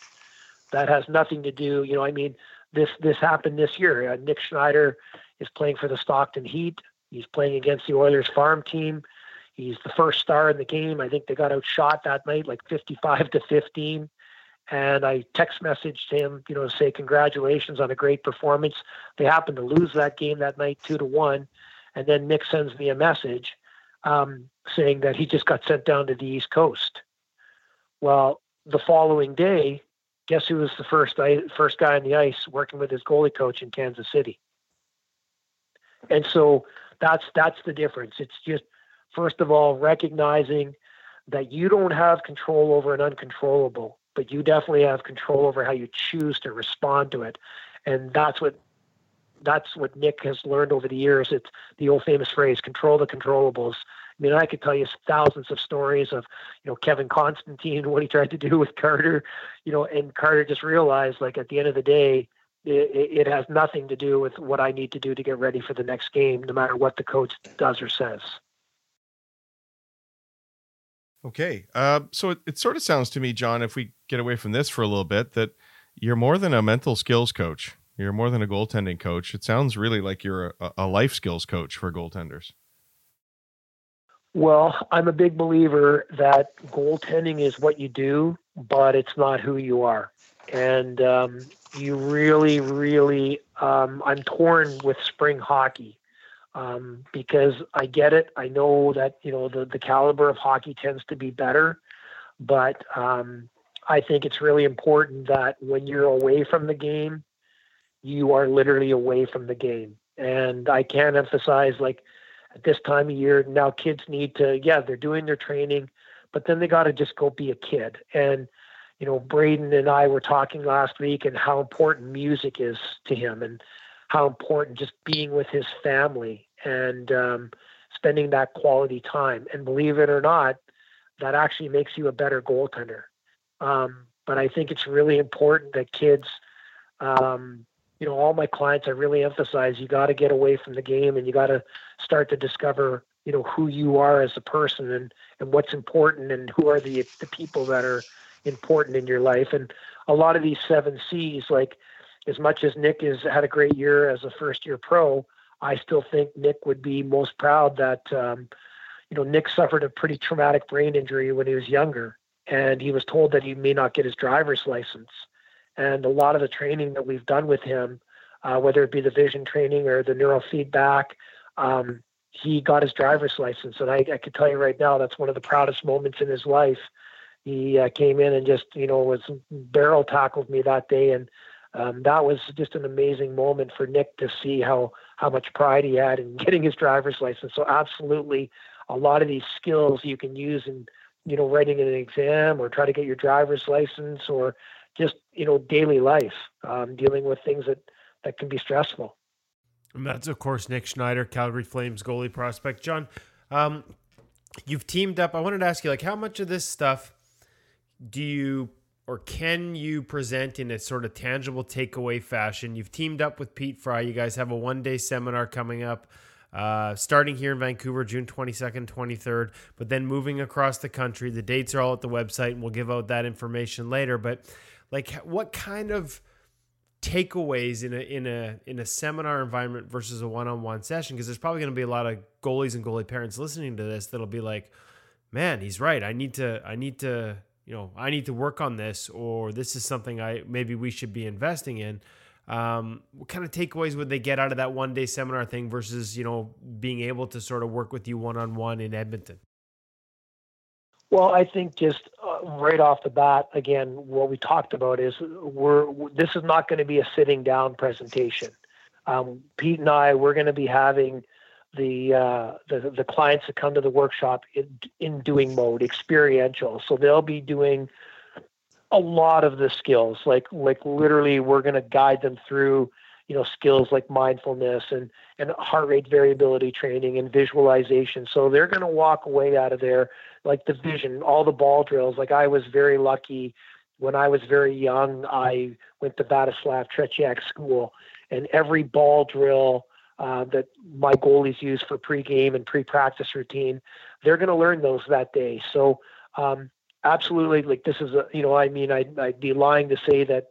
that has nothing to do. You know, I mean, this this happened this year. Uh, Nick Schneider is playing for the Stockton Heat. He's playing against the Oilers farm team. He's the first star in the game. I think they got outshot that night, like 55 to 15 and I text messaged him, you know, to say congratulations on a great performance. They happened to lose that game that night, two to one, and then Nick sends me a message um, saying that he just got sent down to the East Coast. Well, the following day, guess who was the first first guy on the ice working with his goalie coach in Kansas City? And so that's that's the difference. It's just first of all recognizing that you don't have control over an uncontrollable, but you definitely have control over how you choose to respond to it. And that's what that's what Nick has learned over the years. It's the old famous phrase, control the controllables. I mean, I could tell you thousands of stories of, you know, Kevin Constantine, what he tried to do with Carter, you know, and Carter just realized like at the end of the day, it, it has nothing to do with what I need to do to get ready for the next game, no matter what the coach does or says. Okay. Uh, so it, it sort of sounds to me, John, if we get away from this for a little bit, that you're more than a mental skills coach. You're more than a goaltending coach. It sounds really like you're a, a life skills coach for goaltenders. Well, I'm a big believer that goaltending is what you do, but it's not who you are. And um, you really, really, um, I'm torn with spring hockey um, because I get it. I know that you know the the caliber of hockey tends to be better, but um, I think it's really important that when you're away from the game, you are literally away from the game. And I can't emphasize like at this time of year now kids need to yeah they're doing their training, but then they got to just go be a kid and you know, Braden and I were talking last week and how important music is to him and how important just being with his family and um, spending that quality time. And believe it or not, that actually makes you a better goaltender. Um, but I think it's really important that kids, um, you know, all my clients, I really emphasize you got to get away from the game and you got to start to discover, you know, who you are as a person and, and what's important and who are the, the people that are important in your life. And a lot of these seven C's, like as much as Nick has had a great year as a first year pro, I still think Nick would be most proud that, um, you know, Nick suffered a pretty traumatic brain injury when he was younger, and he was told that he may not get his driver's license. And a lot of the training that we've done with him, uh, whether it be the vision training or the neurofeedback, um, he got his driver's license. And I, I can tell you right now, that's one of the proudest moments in his life he uh, came in and just you know was barrel tackled me that day and um, that was just an amazing moment for Nick to see how how much pride he had in getting his driver's license. So absolutely, a lot of these skills you can use in you know writing an exam or try to get your driver's license or just you know daily life, um, dealing with things that that can be stressful. And that's of course Nick Schneider, Calgary Flames goalie prospect. John, um, you've teamed up. I wanted to ask you like how much of this stuff do you or can you present in a sort of tangible takeaway fashion? You've teamed up with Pete Fry. You guys have a one day seminar coming up. Uh, starting here in Vancouver, June 22nd, 23rd, but then moving across the country. The dates are all at the website, and we'll give out that information later. But like, what kind of takeaways in a in a in a seminar environment versus a one-on-one session? Because there's probably going to be a lot of goalies and goalie parents listening to this that'll be like, "Man, he's right. I need to I need to you know, I need to work on this, or this is something I maybe we should be investing in. Um, what kind of takeaways would they get out of that one day seminar thing versus you know being able to sort of work with you one on one in Edmonton? Well, I think just uh, right off the bat, again, what we talked about is we're this is not going to be a sitting down presentation. Um, Pete and I, we're going to be having the, uh, the the clients that come to the workshop in, in doing mode experiential. So they'll be doing a lot of the skills, like like literally, we're going to guide them through you know skills like mindfulness and and heart rate variability training and visualization. So they're going to walk away out of there like the vision, all the ball drills. Like I was very lucky when I was very young. I went to Vladislav Tretiak School, and every ball drill uh, that my goalies use for pregame and pre-practice routine. They're going to learn those that day. So um, absolutely, like this is a you know I mean I'd, I'd be lying to say that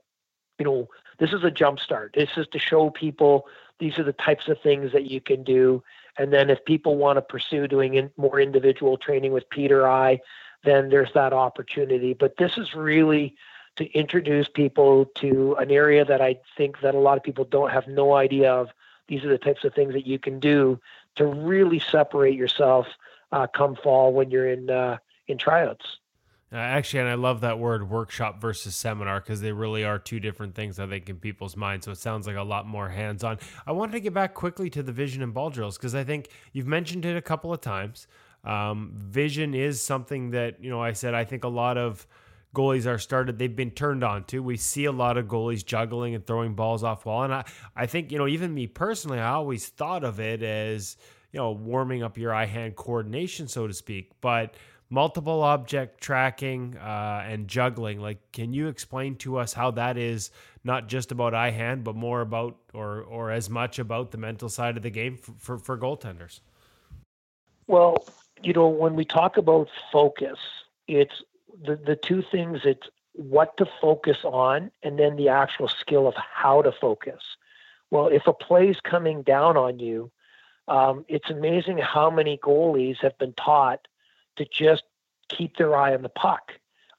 you know this is a jump start. This is to show people these are the types of things that you can do. And then if people want to pursue doing in, more individual training with Peter I, then there's that opportunity. But this is really to introduce people to an area that I think that a lot of people don't have no idea of. These are the types of things that you can do to really separate yourself uh, come fall when you're in uh, in tryouts. Uh, actually, and I love that word workshop versus seminar because they really are two different things, I think, in people's minds. So it sounds like a lot more hands on. I wanted to get back quickly to the vision and ball drills because I think you've mentioned it a couple of times. Um, vision is something that, you know, I said I think a lot of goalies are started, they've been turned on to. We see a lot of goalies juggling and throwing balls off wall. And I, I think, you know, even me personally, I always thought of it as, you know, warming up your eye hand coordination, so to speak. But multiple object tracking uh, and juggling, like, can you explain to us how that is not just about eye hand, but more about or or as much about the mental side of the game for, for, for goaltenders? Well, you know, when we talk about focus, it's the, the two things it's what to focus on and then the actual skill of how to focus. Well, if a play's coming down on you, um, it's amazing how many goalies have been taught to just keep their eye on the puck.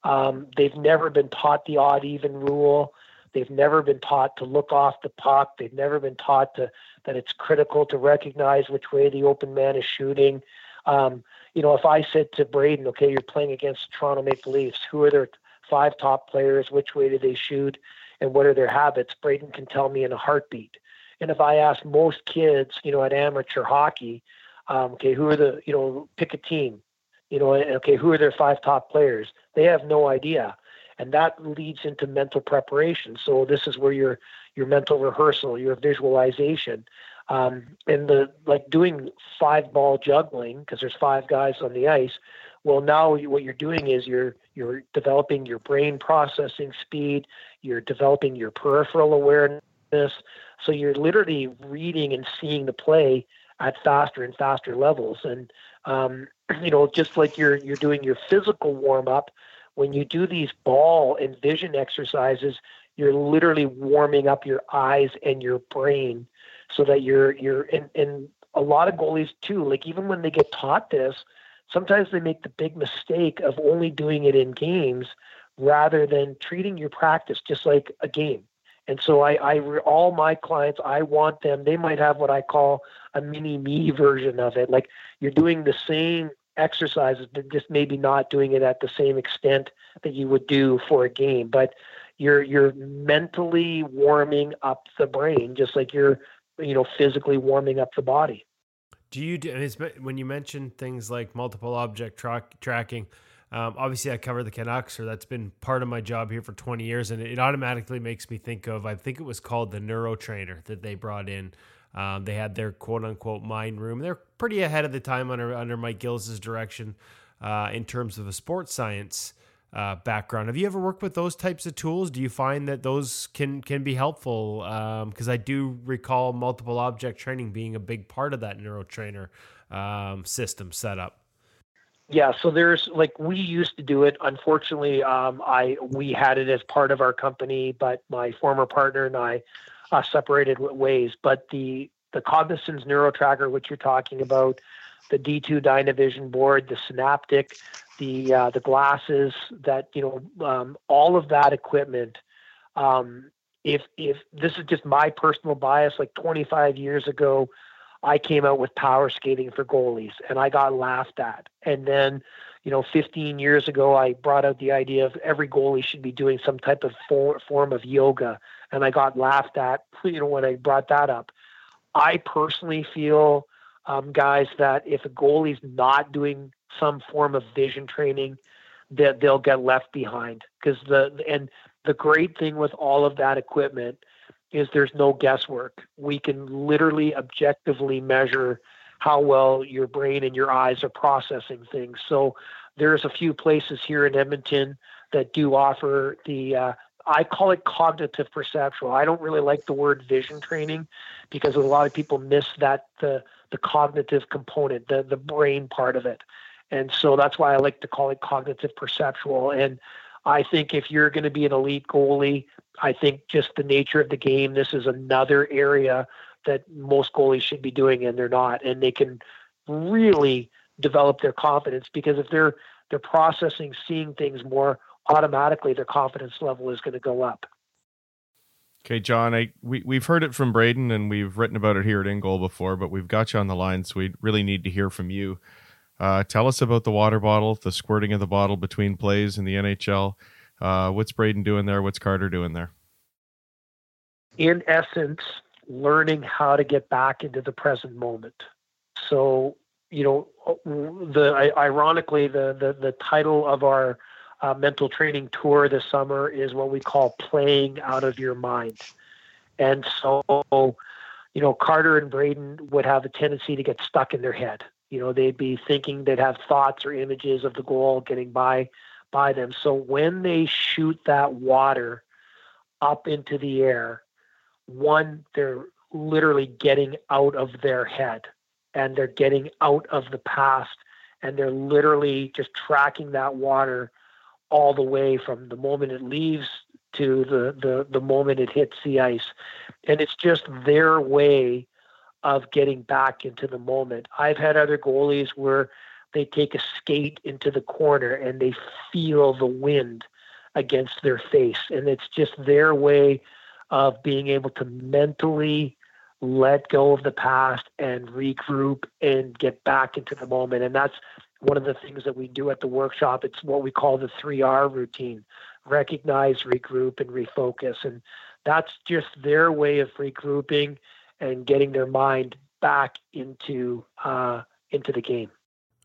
Um, they've never been taught the odd even rule. They've never been taught to look off the puck. They've never been taught to that it's critical to recognize which way the open man is shooting. Um, you know, if I said to Braden, okay, you're playing against Toronto Maple Leafs, who are their five top players? Which way do they shoot? And what are their habits? Braden can tell me in a heartbeat. And if I ask most kids, you know, at amateur hockey, um, okay, who are the, you know, pick a team, you know, okay, who are their five top players? They have no idea. And that leads into mental preparation. So this is where your your mental rehearsal, your visualization, um, and the like doing five ball juggling because there's five guys on the ice. Well, now what you're doing is you're you're developing your brain processing speed. You're developing your peripheral awareness. So you're literally reading and seeing the play at faster and faster levels. And um, you know, just like you're you're doing your physical warm up, when you do these ball and vision exercises, you're literally warming up your eyes and your brain so that you're you're and, and a lot of goalies too like even when they get taught this sometimes they make the big mistake of only doing it in games rather than treating your practice just like a game. And so I, I all my clients i want them they might have what i call a mini me version of it. Like you're doing the same exercises but just maybe not doing it at the same extent that you would do for a game. But you're you're mentally warming up the brain just like you're you know physically warming up the body. Do you do when you mention things like multiple object tra- tracking um, obviously i cover the canucks or that's been part of my job here for 20 years and it automatically makes me think of i think it was called the neuro trainer that they brought in. Um, they had their quote unquote mind room. They're pretty ahead of the time under under Mike Gillis's direction uh, in terms of the sports science uh, background. Have you ever worked with those types of tools? Do you find that those can can be helpful? Because um, I do recall multiple object training being a big part of that neurotrainer um, system setup. Yeah, so there's like we used to do it. Unfortunately, um, I we had it as part of our company, but my former partner and I uh, separated ways. But the the CogniSens NeuroTracker, which you're talking about, the D2 Dynavision board, the Senaptec, the uh, the glasses, that you know, um, all of that equipment. Um, if if this is just my personal bias, like 25 years ago, I came out with power skating for goalies, and I got laughed at. And then, you know, 15 years ago, I brought out the idea of every goalie should be doing some type of for, form of yoga, and I got laughed at. You know, when I brought that up, I personally feel um, guys that if a goalie's not doing some form of vision training, that they'll get left behind. Because the and the great thing with all of that equipment is there's no guesswork. We can literally objectively measure how well your brain and your eyes are processing things. So there's a few places here in Edmonton that do offer the uh, I call it cognitive perceptual. I don't really like the word vision training because a lot of people miss that the the cognitive component, the the brain part of it. And so that's why I like to call it cognitive perceptual. And I think if you're going to be an elite goalie, I think just the nature of the game, this is another area that most goalies should be doing and they're not. And they can really develop their confidence because if they're they're processing, seeing things more automatically their confidence level is going to go up. Okay, John, I we we've heard it from Braden and we've written about it here at InGoal before, but we've got you on the line, so we really need to hear from you. Uh, tell us about the water bottle, the squirting of the bottle between plays in the NHL. Uh, what's Braden doing there? What's Carter doing there? In essence, learning how to get back into the present moment. So, you know, the ironically, the the, the title of our uh, mental training tour this summer is what we call playing out of your mind. And so, you know, Carter and Braden would have a tendency to get stuck in their head. You know, they'd be thinking they'd have thoughts or images of the goal getting by by them. So when they shoot that water up into the air, one, they're literally getting out of their head and they're getting out of the past and they're literally just tracking that water all the way from the moment it leaves to the, the, the moment it hits the ice. And it's just their way of getting back into the moment. I've had other goalies where they take a skate into the corner and they feel the wind against their face. And it's just their way of being able to mentally let go of the past and regroup and get back into the moment. And that's one of the things that we do at the workshop. It's what we call the 3R routine recognize, regroup, and refocus. And that's just their way of regrouping and getting their mind back into uh, into the game.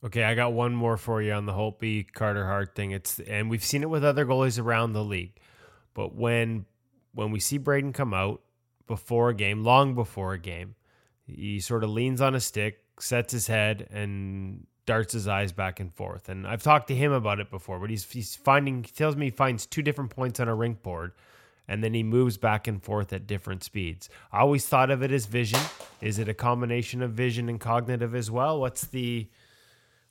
Okay, I got one more for you on the Holtby Carter Hart thing. It's and we've seen it with other goalies around the league. But when when we see Braden come out before a game, long before a game, he sort of leans on a stick, sets his head, and darts his eyes back and forth. And I've talked to him about it before, but he's he's finding he tells me he finds two different points on a rink board and then he moves back and forth at different speeds. I always thought of it as vision. Is it a combination of vision and cognitive as well? What's the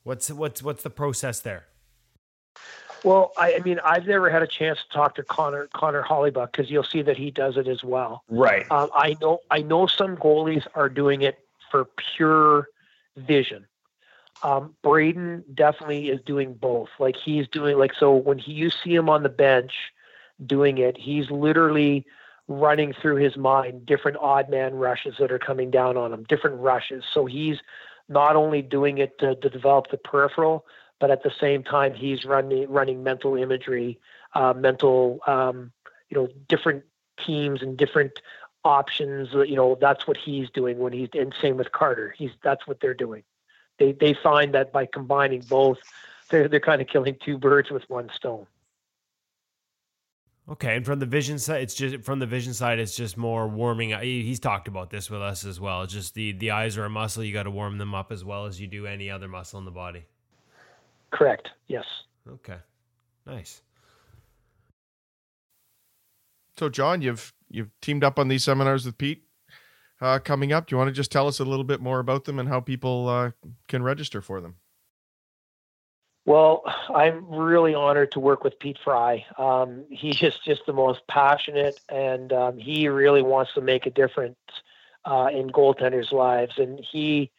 what's what's what's the process there? Well, I, I mean, I've never had a chance to talk to Connor Connor Hellebuyck because you'll see that he does it as well. Right. Um, I know I know some goalies are doing it for pure vision. Um, Braden definitely is doing both. Like he's doing like so when he you see him on the bench doing it, he's literally running through his mind different odd man rushes that are coming down on him, different rushes. So he's not only doing it to, to develop the peripheral, but at the same time he's running running mental imagery, uh, mental um, you know different teams and different options. You know that's what he's doing when he's and same with Carter. He's that's what they're doing they they find that by combining both, they're they're kind of killing two birds with one stone. Okay, and from the vision side, it's just from the vision side, it's just more warming. He's talked about this with us as well. It's just the the eyes are a muscle; you got to warm them up as well as you do any other muscle in the body. Correct. Yes. Okay. Nice. So, John, you've you've teamed up on these seminars with Pete uh, coming up. Do you want to just tell us a little bit more about them and how people uh, can register for them? Well, I'm really honored to work with Pete Fry. Um, he's just, just the most passionate, and um, he really wants to make a difference uh, in goaltenders' lives. And he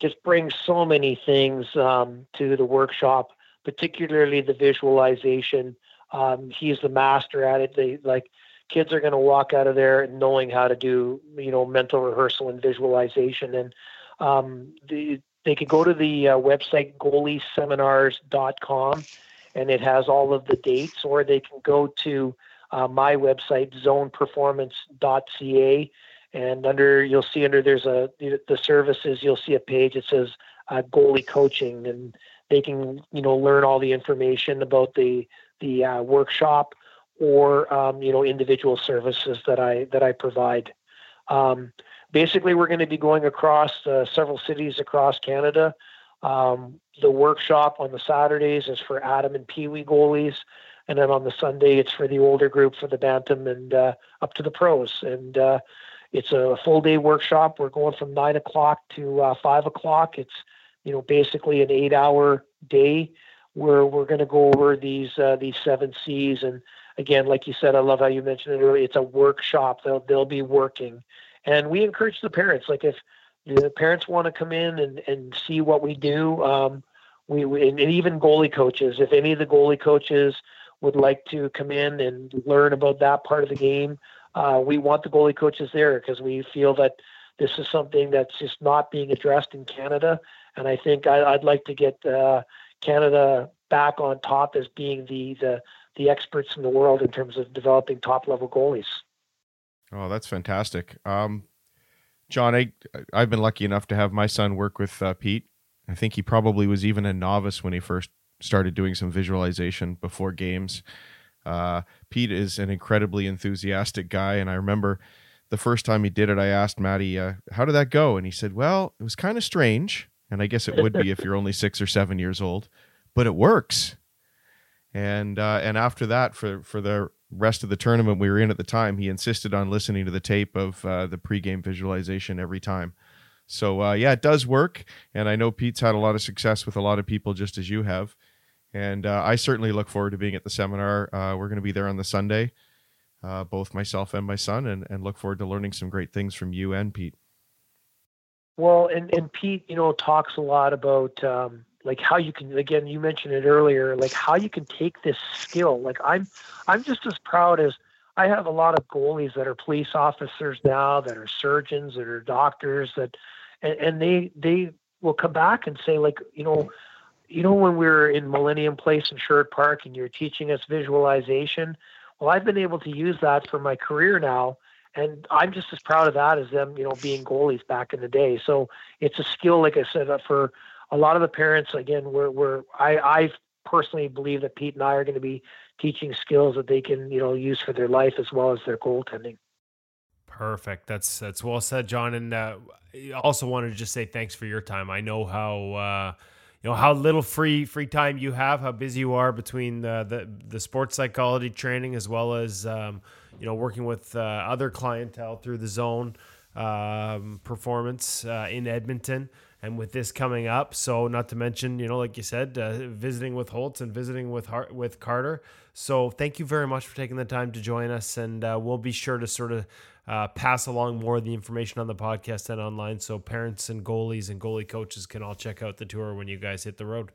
just brings so many things um, to the workshop, particularly the visualization. Um, he's the master at it. They like kids are going to walk out of there knowing how to do you know mental rehearsal and visualization and um, the, they can go to the uh, website goalieseminars.com and it has all of the dates or they can go to uh, my website zoneperformance.ca and under you'll see under there's a the services you'll see a page that says uh, goalie coaching and they can you know learn all the information about the the uh, workshop or um, you know individual services that I that I provide. Um, basically, we're going to be going across uh, several cities across Canada. Um, the workshop on the Saturdays is for Atom and Pee Wee goalies, and then on the Sunday it's for the older group for the Bantam and uh, up to the pros. And uh, it's a full day workshop. We're going from nine o'clock to uh, five o'clock. It's you know basically an eight hour day where we're going to go over these uh, these seven C's and again, like you said, I love how you mentioned it earlier. It's a workshop. They'll they'll be working, and we encourage the parents. Like if the parents want to come in and and see what we do, um, we, we and even goalie coaches. If any of the goalie coaches would like to come in and learn about that part of the game, uh, we want the goalie coaches there because we feel that this is something that's just not being addressed in Canada. And I think I, would like to get uh, Canada back on top as being the, the the experts in the world in terms of developing top level goalies. Oh, that's fantastic. Um, John, I, I've been lucky enough to have my son work with uh, Pete. I think he probably was even a novice when he first started doing some visualization before games. Uh, Pete is an incredibly enthusiastic guy, and I remember the first time he did it, I asked Maddie, uh, "How did that go?" And he said, "Well, it was kind of strange, and I guess it would be if you're only six or seven years old, but it works." And uh, and after that, for for the rest of the tournament we were in at the time, he insisted on listening to the tape of uh, the pregame visualization every time. So uh, yeah, it does work, and I know Pete's had a lot of success with a lot of people, just as you have. And uh, I certainly look forward to being at the seminar. Uh, we're going to be there on the Sunday, uh, both myself and my son, and, and look forward to learning some great things from you and Pete. Well, and, and Pete, you know, talks a lot about um, like how you can again you mentioned it earlier like how you can take this skill like i'm i'm just as proud as i have a lot of goalies that are police officers now that are surgeons that are doctors that and, and they they will come back and say like you know you know when we are in millennium place in sherwood park and you're teaching us visualization well i've been able to use that for my career now and I'm just as proud of that as them, you know, being goalies back in the day. So it's a skill, like I said, uh, for a lot of the parents, again, we're, we're I, I personally believe that Pete and I are going to be teaching skills that they can, you know, use for their life as well as their goaltending. Perfect. That's that's well said, John. And uh, I also wanted to just say thanks for your time. I know how uh, you know how little free free time you have, how busy you are between the the, the sports psychology training as well as um, you know working with uh, other clientele through the zone um, performance uh, in Edmonton and with this coming up, so not to mention, you know, like you said, uh, visiting with Holtz and visiting with Hart- with Carter. So thank you very much for taking the time to join us, and uh, we'll be sure to sort of uh, pass along more of the information on the podcast and online, so parents and goalies and goalie coaches can all check out the tour when you guys hit the road.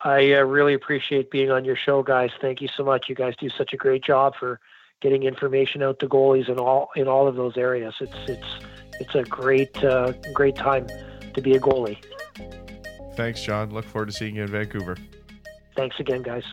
I uh, really appreciate being on your show, guys. Thank you so much. You guys do such a great job for getting information out to goalies in all in all of those areas. It's it's it's a great uh, great time to be a goalie. Thanks, John. Look forward to seeing you in Vancouver. Thanks again, guys.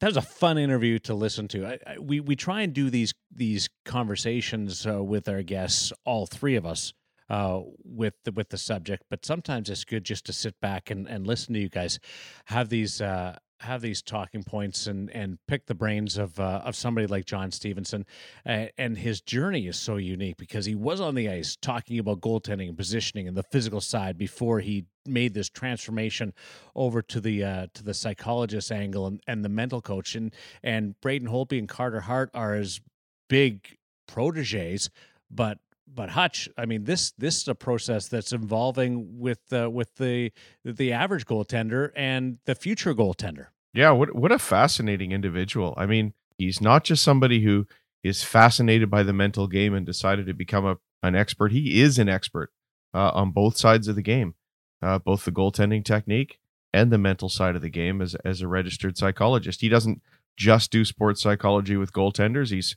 That was a fun interview to listen to. I, I, we we try and do these these conversations uh, with our guests, all three of us, uh, with the, with the subject. But sometimes it's good just to sit back and, and listen to you guys have these uh, have these talking points and and pick the brains of uh, of somebody like John Stevenson, uh, and his journey is so unique because he was on the ice talking about goaltending and positioning and the physical side before he made this transformation over to the uh, to the psychologist angle and, and the mental coach. And and Braden Holtby and Carter Hart are his big proteges, but but Hutch, I mean this this is a process that's involving with uh, with the the average goaltender and the future goaltender. Yeah, what what a fascinating individual. I mean, he's not just somebody who is fascinated by the mental game and decided to become a an expert. He is an expert uh, on both sides of the game, uh, both the goaltending technique and the mental side of the game. As as a registered psychologist, he doesn't just do sports psychology with goaltenders. He's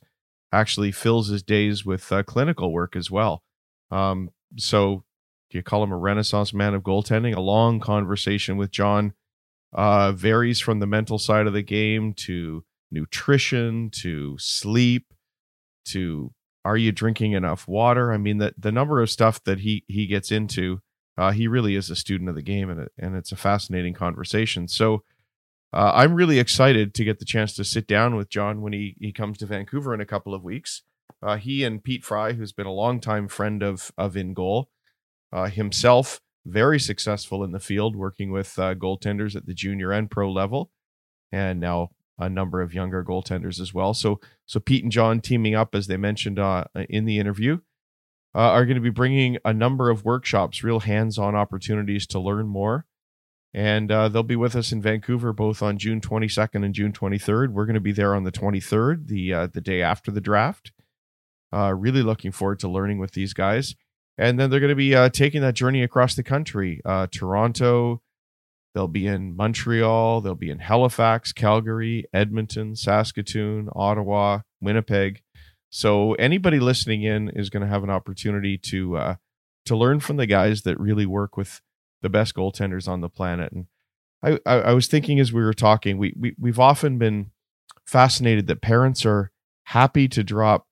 actually fills his days with uh, clinical work as well. Um, so, do you call him a renaissance man of goaltending? A long conversation with John uh, varies from the mental side of the game to nutrition to sleep to are you drinking enough water? I mean, the the number of stuff that he he gets into, uh, he really is a student of the game, and it, and it's a fascinating conversation. So uh, I'm really excited to get the chance to sit down with John when he he comes to Vancouver in a couple of weeks. Uh, he and Pete Fry, who's been a longtime friend of of InGoal, uh, himself very successful in the field, working with uh, goaltenders at the junior and pro level, and now a number of younger goaltenders as well. So so Pete and John teaming up, as they mentioned uh, in the interview, uh, are going to be bringing a number of workshops, real hands-on opportunities to learn more and uh, they'll be with us in Vancouver both on June 22nd and June 23rd. We're going to be there on the 23rd, the uh, the day after the draft. Uh, really looking forward to learning with these guys. and then they're going to be uh, taking that journey across the country. Uh, Toronto, they'll be in Montreal, they'll be in Halifax, Calgary, Edmonton, Saskatoon, Ottawa, Winnipeg. So anybody listening in is going to have an opportunity to uh, to learn from the guys that really work with the best goaltenders on the planet. And I, I, I was thinking as we were talking, we, we we've often been fascinated that parents are happy to drop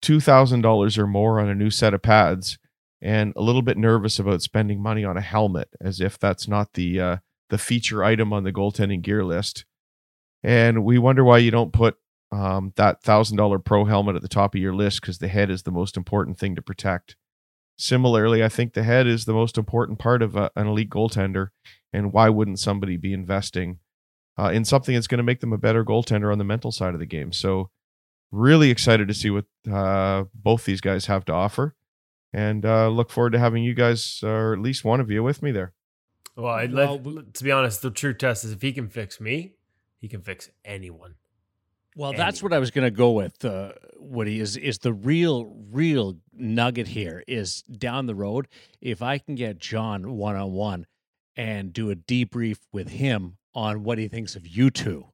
two thousand dollars or more on a new set of pads and a little bit nervous about spending money on a helmet as if that's not the uh, the feature item on the goaltending gear list. And we wonder why you don't put um, that thousand dollar pro helmet at the top of your list because the head is the most important thing to protect. Similarly, I think the head is the most important part of a, an elite goaltender. And why wouldn't somebody be investing uh, in something that's going to make them a better goaltender on the mental side of the game? So, really excited to see what uh, both these guys have to offer and uh, look forward to having you guys, or at least one of you, with me there. Well, I'd Well, let, to be honest, the true test is if he can fix me, he can fix anyone. Well, that's what I was going to go with. Uh, Woody is is the real real nugget here is down the road. If I can get John one on one and do a debrief with him on what he thinks of you two,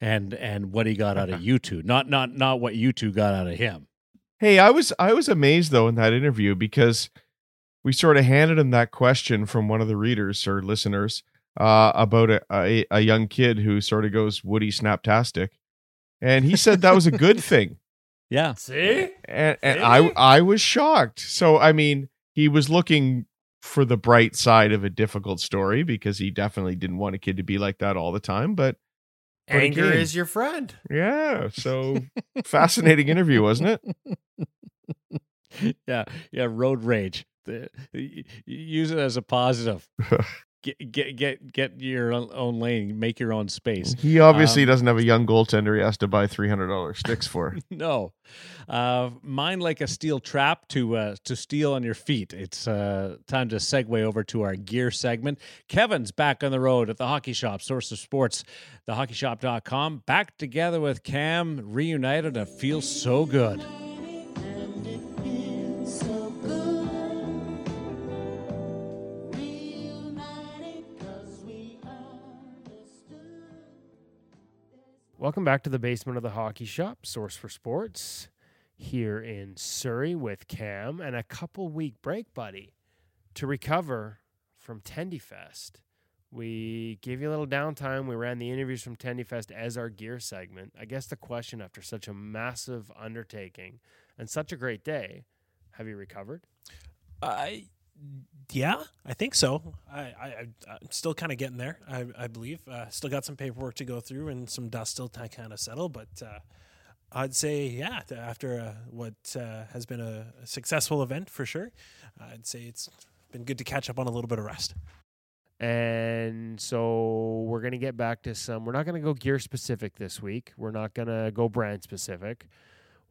and and what he got out of you two, not not not what you two got out of him. Hey, I was I was amazed though in that interview because we sort of handed him that question from one of the readers or listeners uh, about a, a a young kid who sort of goes Woody Snaptastic, and he said that was a good thing, Yeah, See? and and I I was shocked. So I mean, he was looking for the bright side of a difficult story because he definitely didn't want a kid to be like that all the time. But But Anger again- is your friend. yeah, so fascinating interview, wasn't it? yeah, yeah. Road rage. The, y- y- use it as a positive. Get get get get your own, lane. Make your own space. He obviously Um, doesn't have a young goaltender he has to buy three hundred dollars sticks for. No, uh, mine like a steel trap to uh, to steal on your feet. It's uh, time to segue over to our gear segment. Kevin's back on the road at the Hockey Shop, source of sports, thehockeyshop.com. Back together with Cam, reunited. It feels so good. Welcome back to the basement of the hockey shop, source for sports, here in Surrey with Cam and a couple week break, buddy, to recover from Tendy Fest. We gave you a little downtime. We ran the interviews from Tendy Fest as our gear segment. I guess the question after such a massive undertaking and such a great day, have you recovered? I yeah, I think so. I, I I'm still kind of getting there. I I believe. Uh, still got some paperwork to go through and some dust still to kind of settle. But uh, I'd say yeah, after uh, what uh, has been a, successful event for sure, I'd say it's been good to catch up on a little bit of rest. And so we're to get back to some. We're not to go gear specific this week. We're not to go brand specific.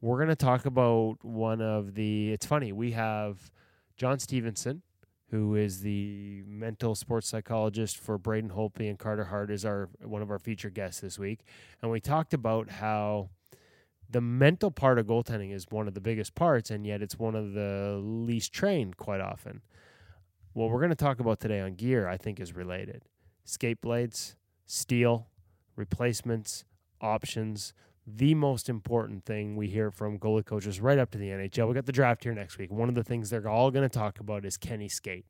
We're to talk about one of the. It's funny. We have John Stevenson, who is the mental sports psychologist for Braden Holtby and Carter Hart, is our one of our featured guests this week. And we talked about how the mental part of goaltending is one of the biggest parts, and yet it's one of the least trained quite often. What we're going to talk about today on gear, I think, is related. Skate blades, steel, replacements, options. The most important thing we hear from goalie coaches right up to the NHL. We got the draft here next week. One of the things they're all going to talk about is Kenny skate?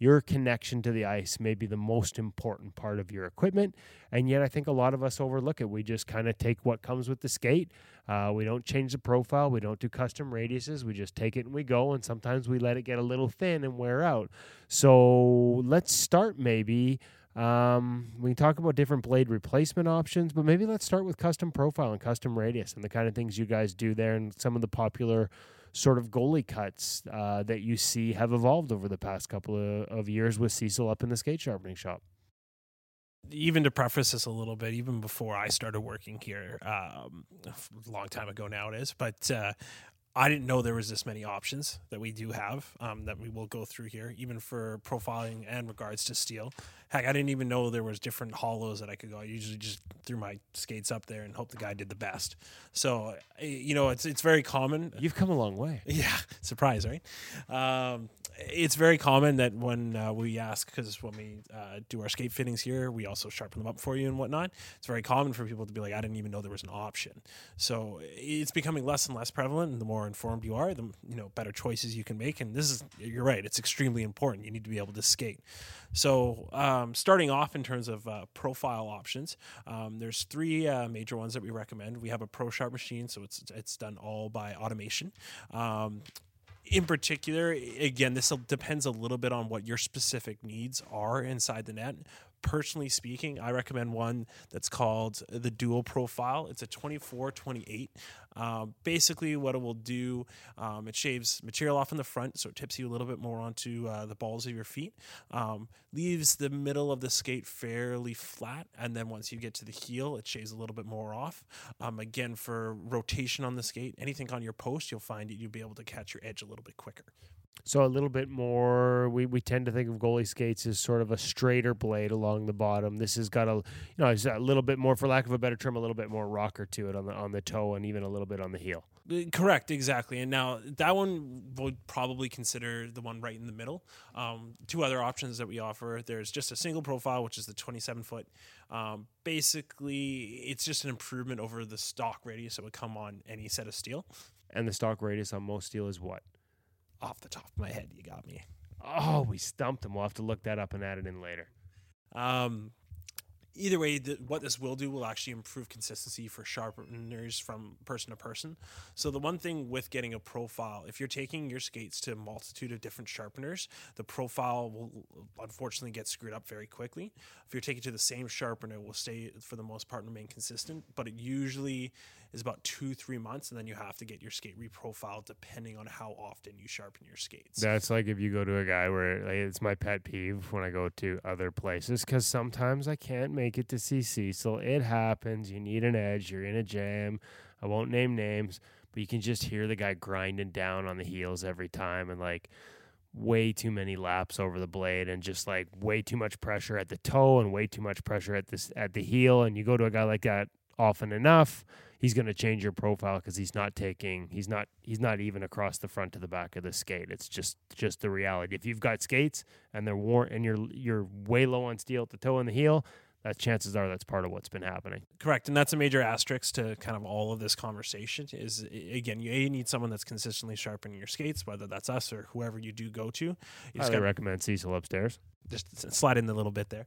Your connection to the ice may be the most important part of your equipment. And yet, I think a lot of us overlook it. We just kind of take what comes with the skate. Uh, we don't change the profile. We don't do custom radiuses. We just take it and we go. And sometimes we let it get a little thin and wear out. So let's start maybe. Um, we can talk about different blade replacement options, but maybe let's start with custom profile and custom radius and the kind of things you guys do there and some of the popular sort of goalie cuts uh, that you see have evolved over the past couple of, of years with Cecil up in the skate sharpening shop. even to preface this a little bit, even before I started working here, um, a long time ago now it is, but uh, I didn't know there was this many options that we do have um, that we will go through here, even for profiling and regards to steel. Heck, I didn't even know there was different hollows that I could go. I usually just threw my skates up there and hope the guy did the best. So, eh, you know, it's it's very common. You've come a long way. Yeah, surprise, right? Um, it's very common that when uh, we ask, because when we uh, do our skate fittings here, we also sharpen them up for you and whatnot. It's very common for people to be like, "I didn't even know there was an option." So it's becoming less and less prevalent. And the more informed you are, the you know better choices you can make. And this is, you're right, it's extremely important. You need to be able to skate. So um, starting off in terms of uh, profile options, um, there's three uh, major ones that we recommend. We have a Pro Sharp machine, so it's it's done all by automation. Um, in particular, again, this depends a little bit on what your specific needs are inside the net. Personally speaking, I recommend one that's called the Dual Profile. It's a 24 28. Um, basically, what it will do, um, it shaves material off in the front, so it tips you a little bit more onto uh, the balls of your feet. Um, leaves the middle of the skate fairly flat, and then once you get to the heel, it shaves a little bit more off. Um, again, for rotation on the skate, anything on your post, you'll find it you'll be able to catch your edge a little bit quicker. So a little bit more. We, we tend to think of goalie skates as sort of a straighter blade along the bottom. This has got a you know it's a little bit more, for lack of a better term, a little bit more rocker to it on the on the toe and even a little bit on the heel. Uh, Correct, exactly. And now that one would probably consider the one right in the middle. Um, two other options that we offer there's just a single profile, which is the 27 foot. Um, basically, it's just an improvement over the stock radius that would come on any set of steel. And the stock radius on most steel is what? Off the top of my head, you got me. Oh, we stumped him. We'll have to look that up and add it in later. Um, either way, the, what this will do will actually improve consistency for sharpeners from person to person. So the one thing with getting a profile, if you're taking your skates to a multitude of different sharpeners, the profile will unfortunately get screwed up very quickly. If you're taking to the same sharpener, it will stay for the most part remain consistent, but it usually is about two three months, and then you have to get your skate reprofiled depending on how often you sharpen your skates. That's like if you go to a guy where like, it's my pet peeve when I go to other places because sometimes I can't make it to see Cecil. It happens. You need an edge. You're in a jam. I won't name names, but you can just hear the guy grinding down on the heels every time and like way too many laps over the blade and just like way too much pressure at the toe and way too much pressure at this at the heel. And you go to a guy like that often enough, he's going to change your profile because he's not taking he's not he's not even across the front to the back of the skate it's just just the reality if you've got skates and they're worn and you're you're way low on steel at the toe and the heel that chances are that's part of what's been happening Correct, and that's a major asterisk to kind of all of this conversation. Is again, you a need someone that's consistently sharpening your skates, whether that's us or whoever you do go to. You highly gotta recommend cecil upstairs just slide in a little bit there.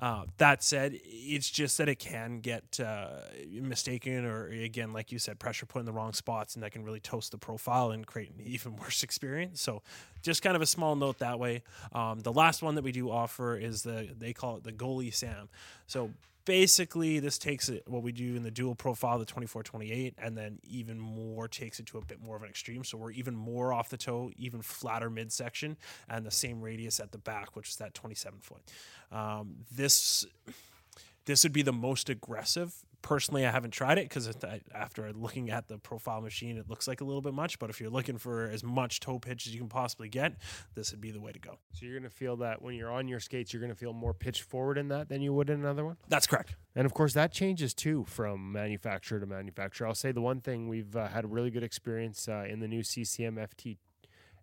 Uh, that said, it's just that it can get uh, mistaken, or again, like you said, pressure put in the wrong spots, and that can really toast the profile and create an even worse experience. So, just kind of a small note that way. Um, the last one that we do offer is the they call it the goalie Sam. So basically, this takes it what we do in the dual profile, the 24-28, and then even more takes it to a bit more of an extreme. So we're even more off the toe, even flatter midsection, and the same radius at the back, which is that 27 foot. Um, this this would be the most aggressive. Personally, I haven't tried it because after looking at the profile machine, it looks like a little bit much. But if you're looking for as much toe pitch as you can possibly get, this would be the way to go. so you're going to feel that when you're on your skates you're going to feel more pitch forward in that than you would in another one That's correct. And of course, that changes too from manufacturer to manufacturer. I'll say the one thing we've uh, had a really good experience uh, in the new CCM FT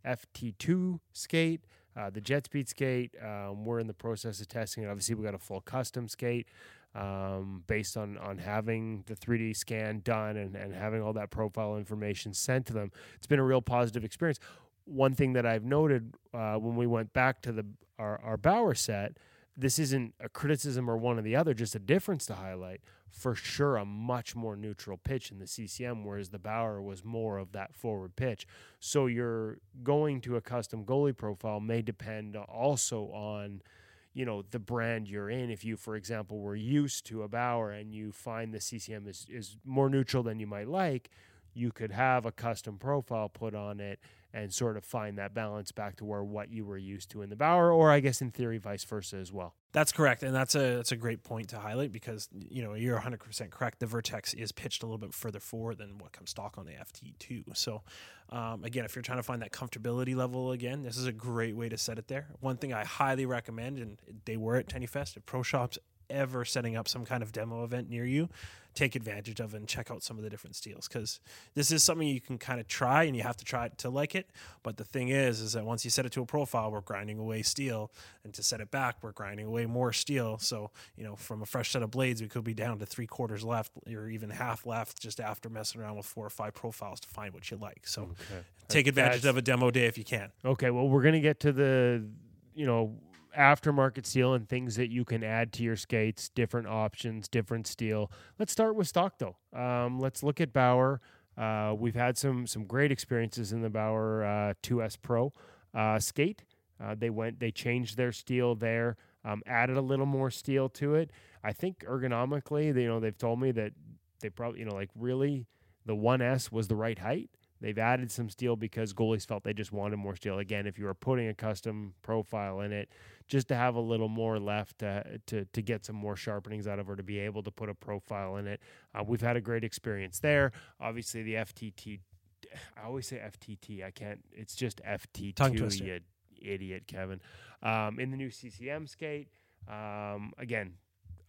FT2 skate, uh, the Jet Speed skate. Um, we're in the process of testing it. Obviously, we got a full custom skate um, based on on having the 3D scan done and, and having all that profile information sent to them. It's been a real positive experience. One thing that I've noted uh, when we went back to the our, our Bauer set this isn't a criticism or one or the other, just a difference to highlight. For sure, a much more neutral pitch in the CCM, whereas the Bauer was more of that forward pitch. So your going to a custom goalie profile may depend also on, you know, the brand you're in. If you, for example, were used to a Bauer and you find the CCM is, is more neutral than you might like, you could have a custom profile put on it and sort of find that balance back to where what you were used to in the Bauer, or I guess in theory, vice versa as well. That's correct, and that's a that's a great point to highlight because you know you're 100 percent correct. The Vertex is pitched a little bit further forward than what comes stock on the FT2. So, um, again, if you're trying to find that comfortability level again, this is a great way to set it there. One thing I highly recommend, and they were at Tendy Fest, if Pro Shops ever setting up some kind of demo event near you, take advantage of and check out some of the different steels because this is something you can kind of try and you have to try it to like it. But the thing is, is that once you set it to a profile, we're grinding away steel, and to set it back, we're grinding away more steel. So you know, from a fresh set of blades, we could be down to three quarters left or even half left just after messing around with four or five profiles to find what you like. So take advantage That's- of a demo day if you can. Okay, well, we're gonna get to the you know aftermarket steel and things that you can add to your skates, different options, different steel. Let's start with stock though. Um, let's look at Bauer. Uh, we've had some some great experiences in the Bauer uh, 2S Pro uh, skate. Uh, they went, they changed their steel there, um, added a little more steel to it. I think ergonomically, they, you know, they've told me that they probably, you know, like really the 1S was the right height. They've added some steel because goalies felt they just wanted more steel. Again, if you were putting a custom profile in it, just to have a little more left to to, to get some more sharpenings out of, or to be able to put a profile in it. Uh, we've had a great experience there. Obviously, the FTT. I always say FTT. I can't. It's just FT2. Tongue twister. You idiot, Kevin. Um, in the new CCM skate, um, again,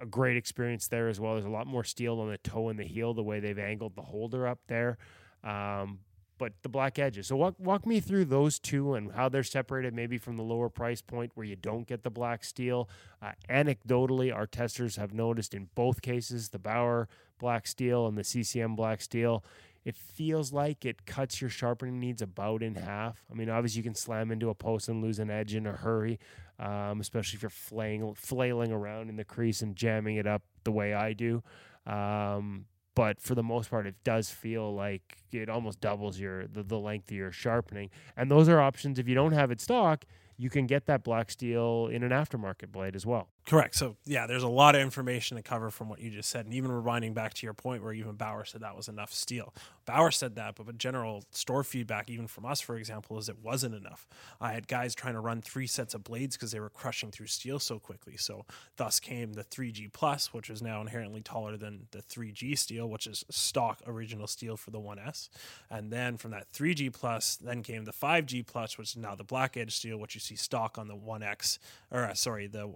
a great experience there as well. There's a lot more steel on the toe and the heel, the way they've angled the holder up there. Um, but the black edges. So walk walk me through those two and how they're separated, maybe from the lower price point where you don't get the black steel. Uh, anecdotally, our testers have noticed in both cases, the Bauer black steel and the CCM black steel, it feels like it cuts your sharpening needs about in half. I mean, obviously you can slam into a post and lose an edge in a hurry, um, especially if you're flaying, flailing around in the crease and jamming it up the way I do. Um, but for the most part, it does feel like it almost doubles your the, the length of your sharpening. And those are options. If you don't have it stock, you can get that black steel in an aftermarket blade as well. Correct. So yeah, there's a lot of information to cover from what you just said, and even rewinding back to your point where even Bauer said that was enough steel. Bauer said that, but the general store feedback, even from us, for example, is it wasn't enough. I had guys trying to run three sets of blades because they were crushing through steel so quickly. So thus came the 3G Plus, which is now inherently taller than the 3G steel, which is stock original steel for the 1S. And then from that 3G Plus, then came the 5G Plus, which is now the black edge steel, which you see stock on the 1X, or uh, sorry, the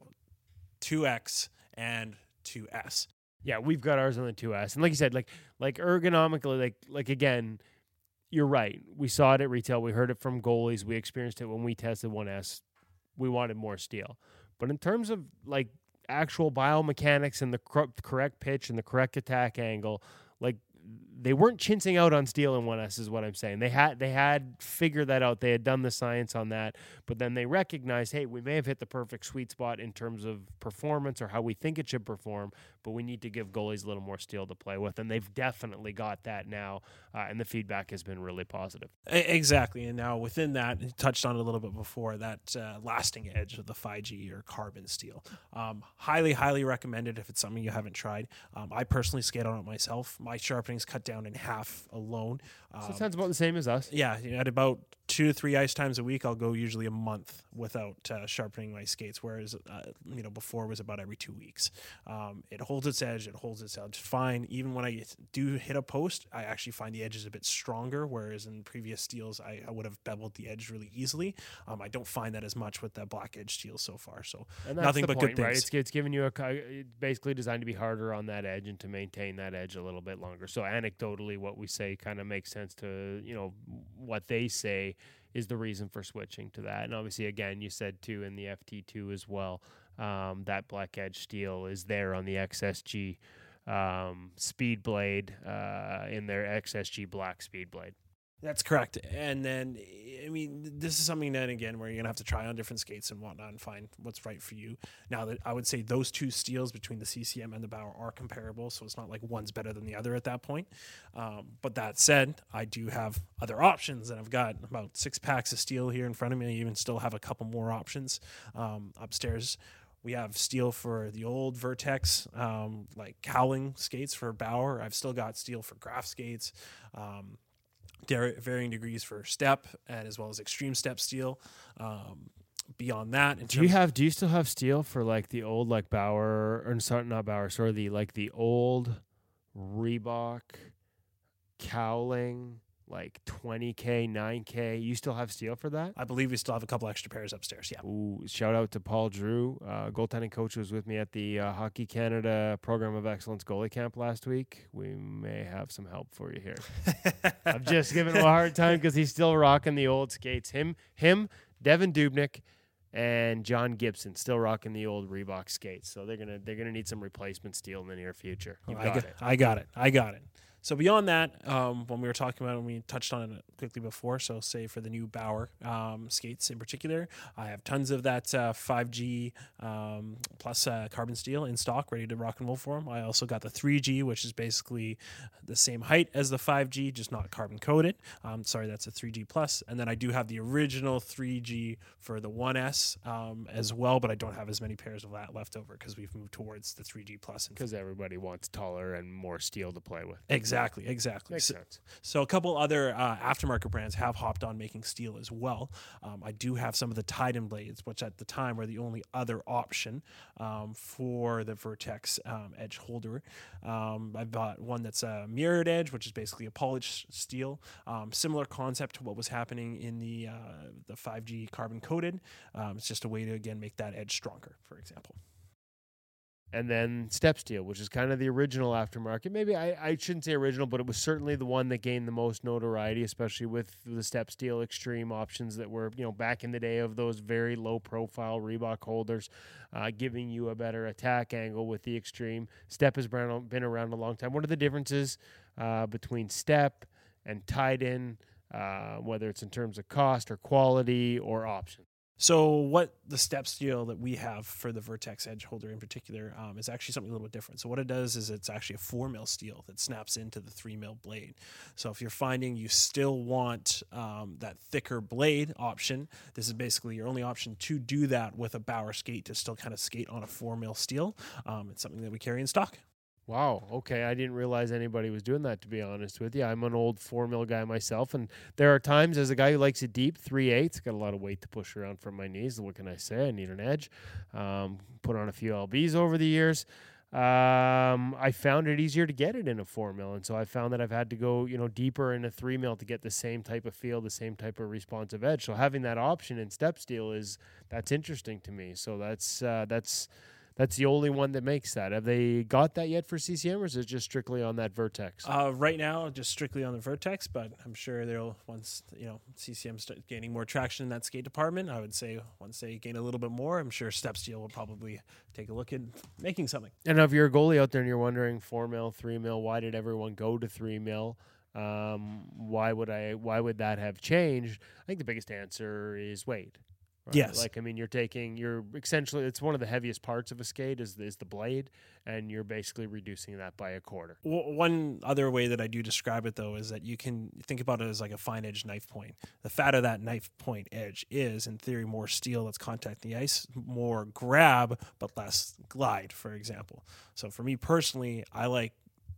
2X and 2S. Yeah, we've got ours on the 2S. And like you said, like like ergonomically, like like again, you're right. We saw it at retail. We heard it from goalies. We experienced it when we tested 1S. We wanted more steel. But in terms of like actual biomechanics and the cor- correct pitch and the correct attack angle, like they weren't chintzing out on steel in 1S is what I'm saying. They had they had figured that out. They had done the science on that, but then they recognized, hey, we may have hit the perfect sweet spot in terms of performance or how we think it should perform, but we need to give goalies a little more steel to play with, and they've definitely got that now, uh, and the feedback has been really positive. Exactly. And now within that, touched on a little bit before, that uh, lasting edge of the 5G or carbon steel. Um, highly, highly recommended if it's something you haven't tried. Um, I personally skate on it myself. My sharpening's cut down in half alone. So Um, it sounds about the same as us. yeah, you know, at about two to three ice times a week, I'll go usually a month without uh, sharpening my skates. Whereas, uh, you know, before it was about every two weeks. Um, it holds its edge. It holds its edge fine. Even when I do hit a post, I actually find the edges a bit stronger. Whereas in previous steels, I, I would have beveled the edge really easily. Um, I don't find that as much with that black edge steel so far. So nothing but point, good right? things. It's, it's giving you a basically designed to be harder on that edge and to maintain that edge a little bit longer. So anecdotally, what we say kind of makes sense to you know what they say is the reason for switching to that. And obviously, again, you said too in the FT2 as well, um, that black edge steel is there on the XSG um, speed blade uh, in their XSG black speed blade. That's correct. And then, I mean, this is something then again where you're gonna have to try on different skates and whatnot and find what's right for you. Now that I would say those two steels between the CCM and the Bauer are comparable, so it's not like one's better than the other at that point. Um, but that said, I do have other options, and I've got about six packs of steel here in front of me. I even still have a couple more options um, upstairs We have steel for the old Vertex, um, like cowling skates for Bauer. I've still got steel for graph skates, um, varying degrees for step, and as well as extreme step steel. Um, beyond that, in Do you have? Do you still have steel for like the old like Bauer or sorry, not Bauer, sorry, the like the old Reebok cowling like 20k, 9k? You still have steel for that? I believe we still have a couple extra pairs upstairs. Yeah. Ooh, shout out to Paul Drew, uh, goaltending coach, who was with me at the uh, Hockey Canada Program of Excellence goalie camp last week. We may have some help for you here. I'm just giving him a hard time because he's still rocking the old skates. Him, him, Devan Dubnyk, and John Gibson still rocking the old Reebok skates. So they're gonna they're gonna need some replacement steel in the near future. You I got got it. I got it. I got it. So beyond that, um, when we were talking about, it, we touched on it quickly before. So say for the new Bauer um, skates in particular, I have tons of that uh, 5G um, plus uh, carbon steel in stock, ready to rock and roll for them. I also got the 3G, which is basically the same height as the 5G, just not carbon coated. Um, sorry, that's a 3G plus. And then I do have the original 3G for the 1S um, as well, but I don't have as many pairs of that left over because we've moved towards the 3G plus. Because everybody wants taller and more steel to play with. Exactly, exactly. exactly. Makes So, sense. so a couple other uh, aftermarket brands have hopped on making steel as well. Um, I do have some of the Titan blades, which at the time were the only other option um, for the Vertex um, edge holder. Um, I bought one that's a mirrored edge, which is basically a polished steel. Um, similar concept to what was happening in the uh, the 5G carbon coated. Um, it's just a way to again make that edge stronger, for example. And then step steel which is kind of the original aftermarket. Maybe I, I shouldn't say original but it was certainly the one that gained the most notoriety especially with the step steel extreme options that were you know back in the day of those very low profile reebok holders uh, giving you a better attack angle with the extreme. Step has been around a long time. What are the differences uh, between step and Titan uh, whether it's in terms of cost or quality or option So what the step steel that we have for the Vertex Edge holder in particular um, is actually something a little bit different. So what it does is it's actually a four mil steel that snaps into the three mil blade. So if you're finding you still want um, that thicker blade option, this is basically your only option to do that with a Bauer skate to still kind of skate on a four mil steel. Um, it's something that we carry in stock. Wow. Okay. I didn't realize anybody was doing that, to be honest with you. I'm an old four mil guy myself. And there are times, as a guy who likes it deep, three eighths, got a lot of weight to push around from my knees. What can I say? I need an edge. Um, put on a few LBs over the years. Um, I found it easier to get it in a four mil. And so I found that I've had to go, you know, deeper in a three mil to get the same type of feel, the same type of responsive edge. So having that option in step steel is, that's interesting to me. So that's, uh, that's, that's the only one that makes that. Have they got that yet for CCM, or is it just strictly on that Vertex? Uh, right now, just strictly on the Vertex, but I'm sure they'll once you know CCM start gaining more traction in that skate department. I would say once they gain a little bit more, I'm sure Step Steel will probably take a look at making something. and if you're a goalie out there and you're wondering four mil, three mil, why did everyone go to three mil? Um, why would I? Why would that have changed? I think the biggest answer is weight. Right? Yes. Like I mean, you're taking you're essentially it's one of the heaviest parts of a skate is is the blade, and you're basically reducing that by a quarter. W- one other way that I do describe it though is that you can think about it as like a fine edge knife point. The fatter that knife point edge is, in theory, more steel that's contacting the ice, more grab but less glide, for example. So for me personally, I like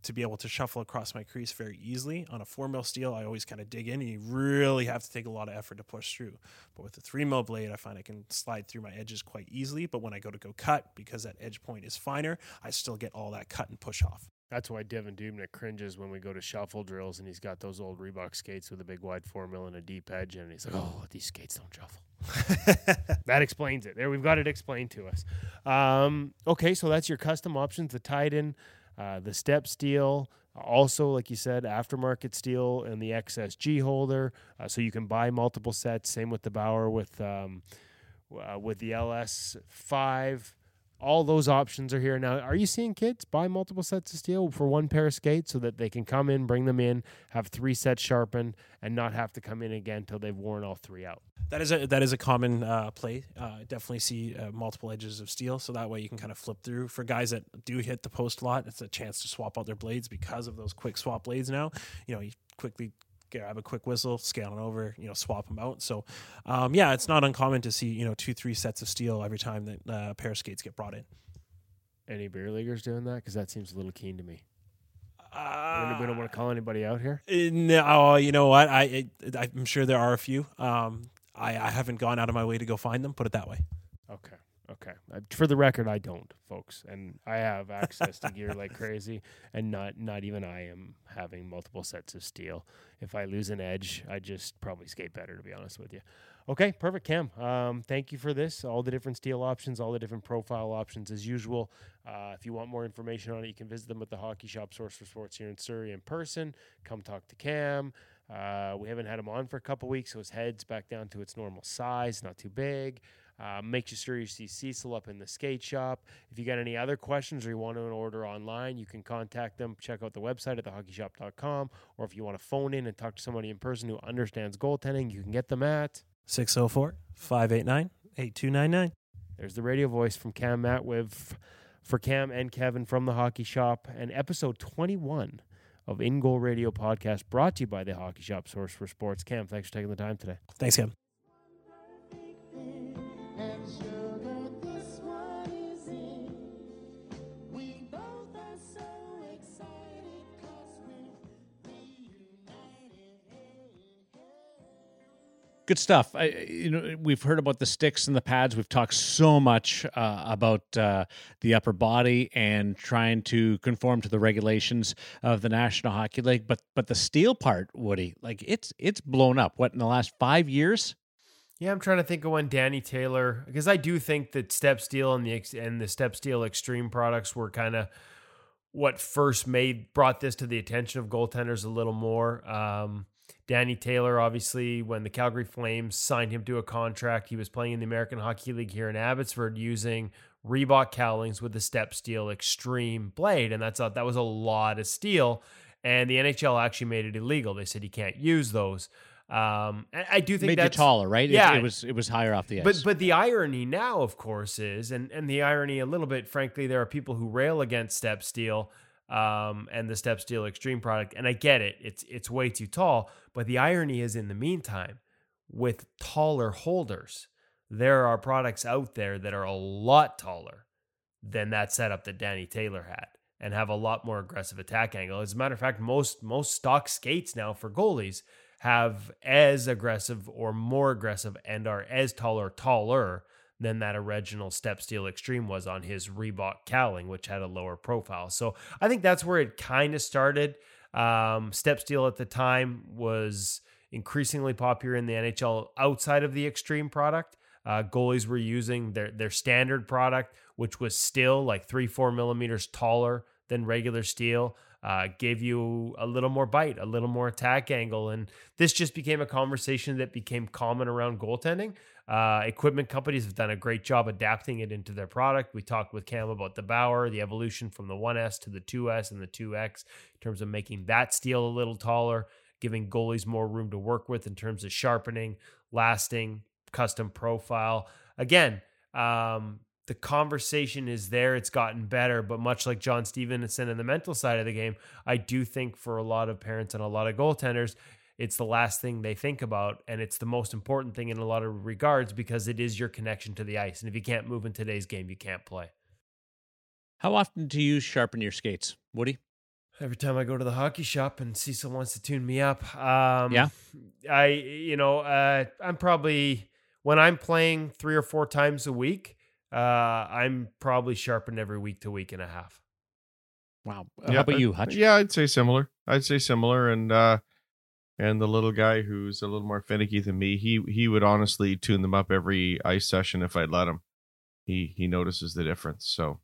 to be able to shuffle across my crease very easily. On a four mil steel, I always kind of dig in, and you really have to take a lot of effort to push through. But with the three mil blade, I find I can slide through my edges quite easily. But when I go to go cut, because that edge point is finer, I still get all that cut and push off. That's why Devan Dubnyk cringes when we go to shuffle drills and he's got those old Reebok skates with a big wide four mil and a deep edge, and he's like, "Oh, these skates don't shuffle." that explains it. There, we've got it explained to us. Um, okay, so that's your custom options: the Titan, uh, the step steel. Also, like you said, aftermarket steel and the XSG holder, uh, so you can buy multiple sets. Same with the Bauer with um, uh, with the LS five all those options are here now. Are you seeing kids buy multiple sets of steel for one pair of skates so that they can come in, bring them in, have three sets sharpened, and not have to come in again until they've worn all three out? That is a that is a common uh, play. Uh, definitely see uh, multiple edges of steel, so that way you can kind of flip through. For guys that do hit the post a lot, it's a chance to swap out their blades because of those quick swap blades. Now, you know, you quickly grab a quick whistle, scale it over, you know, swap them out. So, um, yeah, it's not uncommon to see you know two, three sets of steel every time that uh, a pair of skates get brought in. Any beer leaguers doing that? Because that seems a little keen to me. Uh, we don't want to call anybody out here. Uh, No, you know what? I, I I'm sure there are a few. Um, I, I haven't gone out of my way to go find them. Put it that way. Okay. Okay. Uh, for the record, I don't, folks, and I have access to gear like crazy, and not not even I am having multiple sets of steel. If I lose an edge, I just probably skate better, to be honest with you. Okay, perfect, Cam. Um, thank you for this. All the different steel options, all the different profile options, as usual. Uh, if you want more information on it, you can visit them at the Hockey Shop Source for Sports here in Surrey in person. Come talk to Cam. Uh, we haven't had him on for a couple weeks, so his head's back down to its normal size, not too big. Uh, make sure you see Cecil up in the skate shop. If you got any other questions or you want to order online, you can contact them. Check out the website at thehockeyshop.com. Or if you want to phone in and talk to somebody in person who understands goaltending, you can get them at. 604 589 8299. There's the radio voice from Cam Matwiv for Cam and Kevin from the Hockey Shop and episode 21 of In Goal Radio podcast brought to you by the Hockey Shop Source for Sports. Cam, thanks for taking the time today. Thanks, Kim. Good stuff. I, you know, we've heard about the sticks and the pads. We've talked so much uh, about uh, the upper body and trying to conform to the regulations of the National Hockey League. But but the steel part, Woody, like it's it's blown up. What in the last five years? Yeah, I'm trying to think of when Danny Taylor, because I do think that Step Steel and the and the Step Steel Extreme products were kind of what first made brought this to the attention of goaltenders a little more. Um, Danny Taylor, obviously, when the Calgary Flames signed him to a contract, he was playing in the American Hockey League here in Abbotsford using Reebok cowlings with the Step Steel Extreme blade, and that's a, that was a lot of steel. And the NHL actually made it illegal. They said you can't use those. Um, and I do think Made you taller, right? It- Yeah. it, was it was higher off the ice. but but the irony now, of course, is and and the irony a little bit, frankly, there are people who rail against step steel um, and the step steel extreme product, and I get it. It's it's way too tall. But the irony is, in the meantime, with taller holders, there are products out there that are a lot taller than that setup that Danny Taylor had. And have a lot more aggressive attack angle. As a matter of fact, most most stock skates now for goalies have as aggressive or more aggressive and are as tall or taller than that original step steel extreme was on his Reebok cowling, which had a lower profile. So I think that's where it kind of started. Um, step steel at the time was increasingly popular in the NHL outside of the extreme product. Uh, goalies were using their their standard product, which was still like three four millimeters taller than regular steel uh, gave you a little more bite, a little more attack angle. And this just became a conversation that became common around goaltending. Uh, equipment companies have done a great job adapting it into their product. We talked with Cam about the Bauer, the evolution from the 1S to the 2S and the 2X in terms of making that steel a little taller, giving goalies more room to work with in terms of sharpening, lasting, custom profile. Again, um, the conversation is there. It's gotten better, but much like John Stevenson and the mental side of the game, I do think for a lot of parents and a lot of goaltenders, it's the last thing they think about. And it's the most important thing in a lot of regards because it is your connection to the ice. And if you can't move in today's game, you can't play. How often do you sharpen your skates, Woody? Every time I go to the hockey shop and Cecil wants to tune me up, um, Yeah. I you know uh, I'm probably when I'm playing three or four times a week, uh, I'm probably sharpened every week to week and a half. Wow. How about you, Hutch? Yeah, I'd say similar. I'd say similar, and uh, and the little guy who's a little more finicky than me, he he would honestly tune them up every ice session if I'd let him. He he notices the difference. So,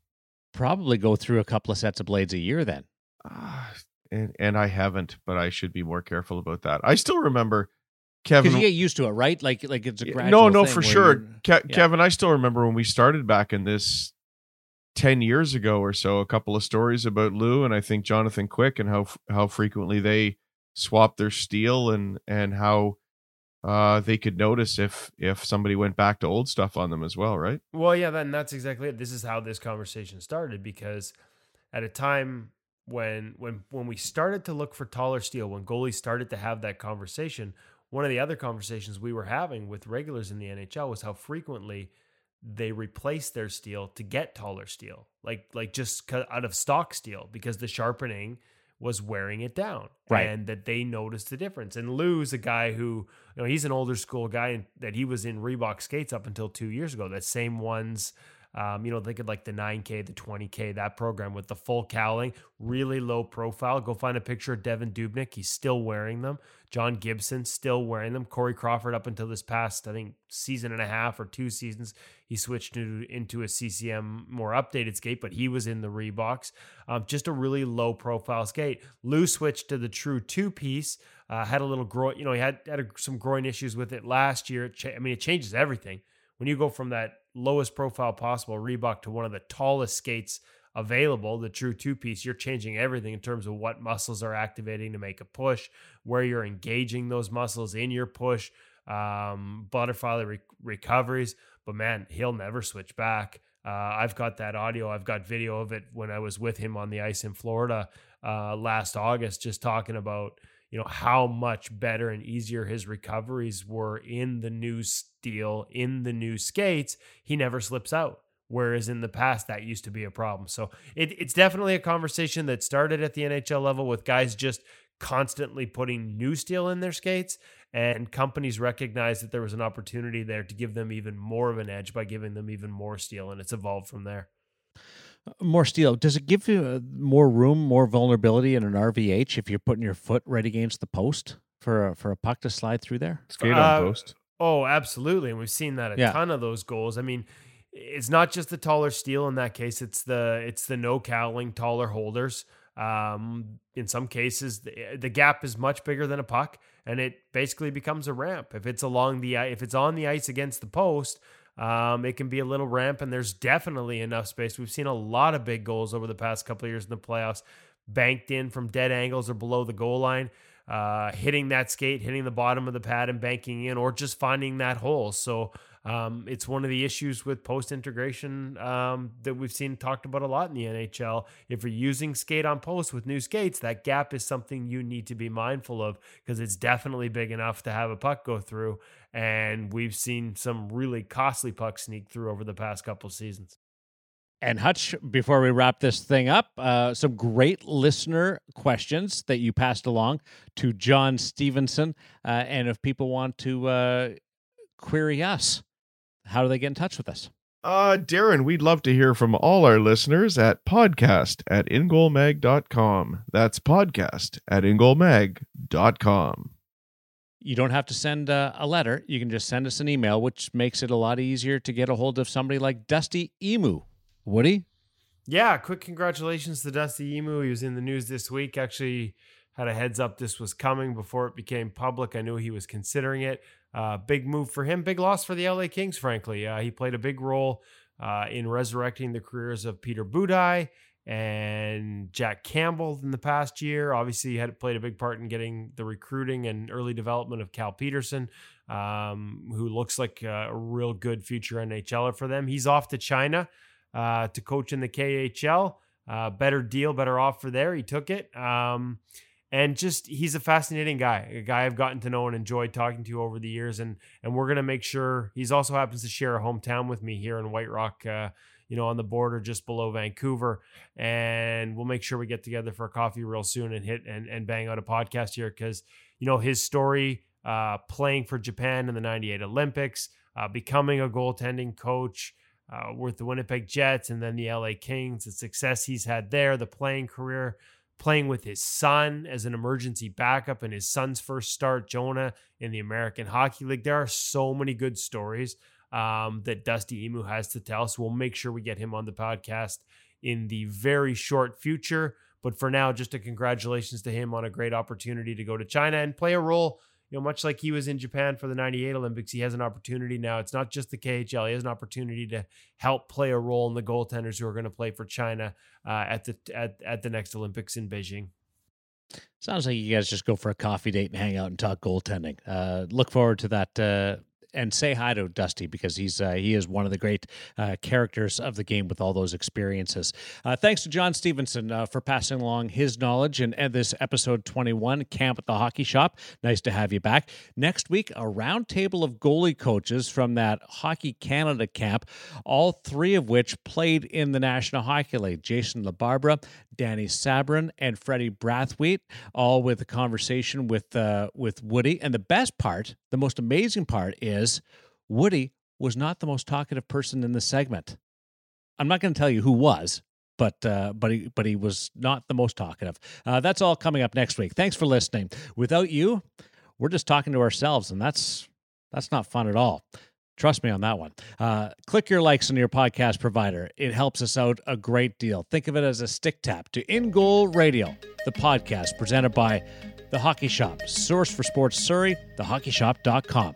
Probably go through a couple of sets of blades a year then. uh, and and I haven't, but I should be more careful about that. I still remember Because Kevin. you get used to it, right? Like like it's a gradual no, no, for sure. Ke- yeah. Kevin, I still remember when we started back in this 10 years ago or so, a couple of stories about Lou and I think Jonathan Quick and how how frequently they swapped their steel and and how uh they could notice if if somebody went back to old stuff on them as well, right? Well, yeah, then that's exactly it. This is how this conversation started because at a time when when when we started to look for taller steel, when goalies started to have that conversation, one of the other conversations we were having with regulars in the NHL was how frequently they replace their steel to get taller steel, like like just out of stock steel because the sharpening was wearing it down, Right. And that they noticed the difference. And Lou's a guy who, you know, he's an older school guy, and that he was in Reebok skates up until two years ago. That same ones. Um, you know, think of like the 9K, the 20K, that program with the full cowling, really low profile. Go find a picture of Devan Dubnyk. He's still wearing them. John Gibson still wearing them. Corey Crawford up until this past, I think, season and a half or two seasons, he switched to, into a CCM more updated skate, but he was in the Reeboks. Um, just a really low profile skate. Lou switched to the true two piece. Uh, had a little groin, you know, he had had a, some groin issues with it last year. It cha- I mean, it changes everything when you go from that lowest profile possible Reebok to one of the tallest skates available, the true two piece, you're changing everything in terms of what muscles are activating to make a push, where you're engaging those muscles in your push, um, butterfly re- recoveries. But man, he'll never switch back. Uh, I've got that audio. I've got video of it when I was with him on the ice in Florida uh, last August, just talking about you know how much better and easier his recoveries were in the new steel, in the new skates. He never slips out. Whereas in the past, that used to be a problem. So it, it's definitely a conversation that started at the NHL level with guys just constantly putting new steel in their skates. And companies recognized that there was an opportunity there to give them even more of an edge by giving them even more steel. And it's evolved from there. More steel. Does it give you uh, more room, more vulnerability in an RVH if you're putting your foot right against the post for a, for a puck to slide through there? Skate Uh, on post. Oh, absolutely. And we've seen that a Yeah. ton of those goals. I mean, it's not just the taller steel in that case, it's the it's the no cowling taller holders. Um, in some cases, the, the gap is much bigger than a puck, and it basically becomes a ramp. If it's along the if it's on the ice against the post, um, it can be a little ramp, and there's definitely enough space. We've seen a lot of big goals over the past couple of years in the playoffs, banked in from dead angles or below the goal line uh, hitting that skate, hitting the bottom of the pad and banking in, or just finding that hole. So um, it's one of the issues with post integration um, that we've seen talked about a lot in the NHL. If you're using skate on post with new skates, that gap is something you need to be mindful of because it's definitely big enough to have a puck go through. And we've seen some really costly pucks sneak through over the past couple seasons. And Hutch, before we wrap this thing up, uh, some great listener questions that you passed along to John Stevenson. Uh, and if people want to uh, query us, how do they get in touch with us? Uh, Darren, we'd love to hear from all our listeners at podcast at ingoalmag.com. That's podcast at ingoalmag.com. You don't have to send uh, a letter. You can just send us an email, which makes it a lot easier to get a hold of somebody like Dusty Imoo. Woody? Yeah, quick congratulations to Dusty Imoo. He was in the news this week. Actually, had a heads up this was coming before it became public. I knew he was considering it. Uh, big move for him. Big loss for the LA Kings, frankly. Uh, he played a big role uh, in resurrecting the careers of Peter Budaj and Jack Campbell in the past year. Obviously, had played a big part in getting the recruiting and early development of Cal Petersen, um, who looks like a real good future NHLer for them. He's off to China uh, to coach in the KHL. Uh, better deal, better offer there. He took it. Um, and just he's a fascinating guy, a guy I've gotten to know and enjoyed talking to over the years. And and we're gonna make sure he's also happens to share a hometown with me here in White Rock, uh, you know, on the border just below Vancouver. And we'll make sure we get together for a coffee real soon and hit and, and bang out a podcast here because you know his story, uh, playing for Japan in the '98 Olympics, uh, becoming a goaltending coach uh, with the Winnipeg Jets and then the LA Kings, the success he's had there, the playing career, playing with his son as an emergency backup in his son's first start, Jonah, in the American Hockey League. There are so many good stories um, that Dusty Imoo has to tell. So we'll make sure we get him on the podcast in the very short future. But for now, just a congratulations to him on a great opportunity to go to China and play a role you know, much like he was in Japan for the 98 Olympics, he has an opportunity now. It's not just the KHL. He has an opportunity to help play a role in the goaltenders who are going to play for China uh, at the at, at the next Olympics in Beijing. Sounds like you guys just go for a coffee date and hang out and talk goaltending. Uh, look forward to that uh, and say hi to Dusty because he's uh, he is one of the great uh, characters of the game with all those experiences. Uh, thanks to John Stevenson uh, for passing along his knowledge and, and this episode 21 camp at the hockey shop. Nice to have you back. Next week, a roundtable of goalie coaches from that Hockey Canada camp, all three of which played in the National Hockey League. Jason LaBarbera, Danny Sabourin, and Freddie Brathwaite, all with a conversation with uh, with Woody. And the best part, the most amazing part, is Woody was not the most talkative person in the segment. I'm not going to tell you who was, but uh, but he but he was not the most talkative. Uh, that's all coming up next week. Thanks for listening. Without you, we're just talking to ourselves, and that's that's not fun at all. Trust me on that one. Uh, click your likes on your podcast provider. It helps us out a great deal. Think of it as a stick tap to In Goal Radio, the podcast presented by The Hockey Shop, source for sports Surrey, thehockeyshop.com.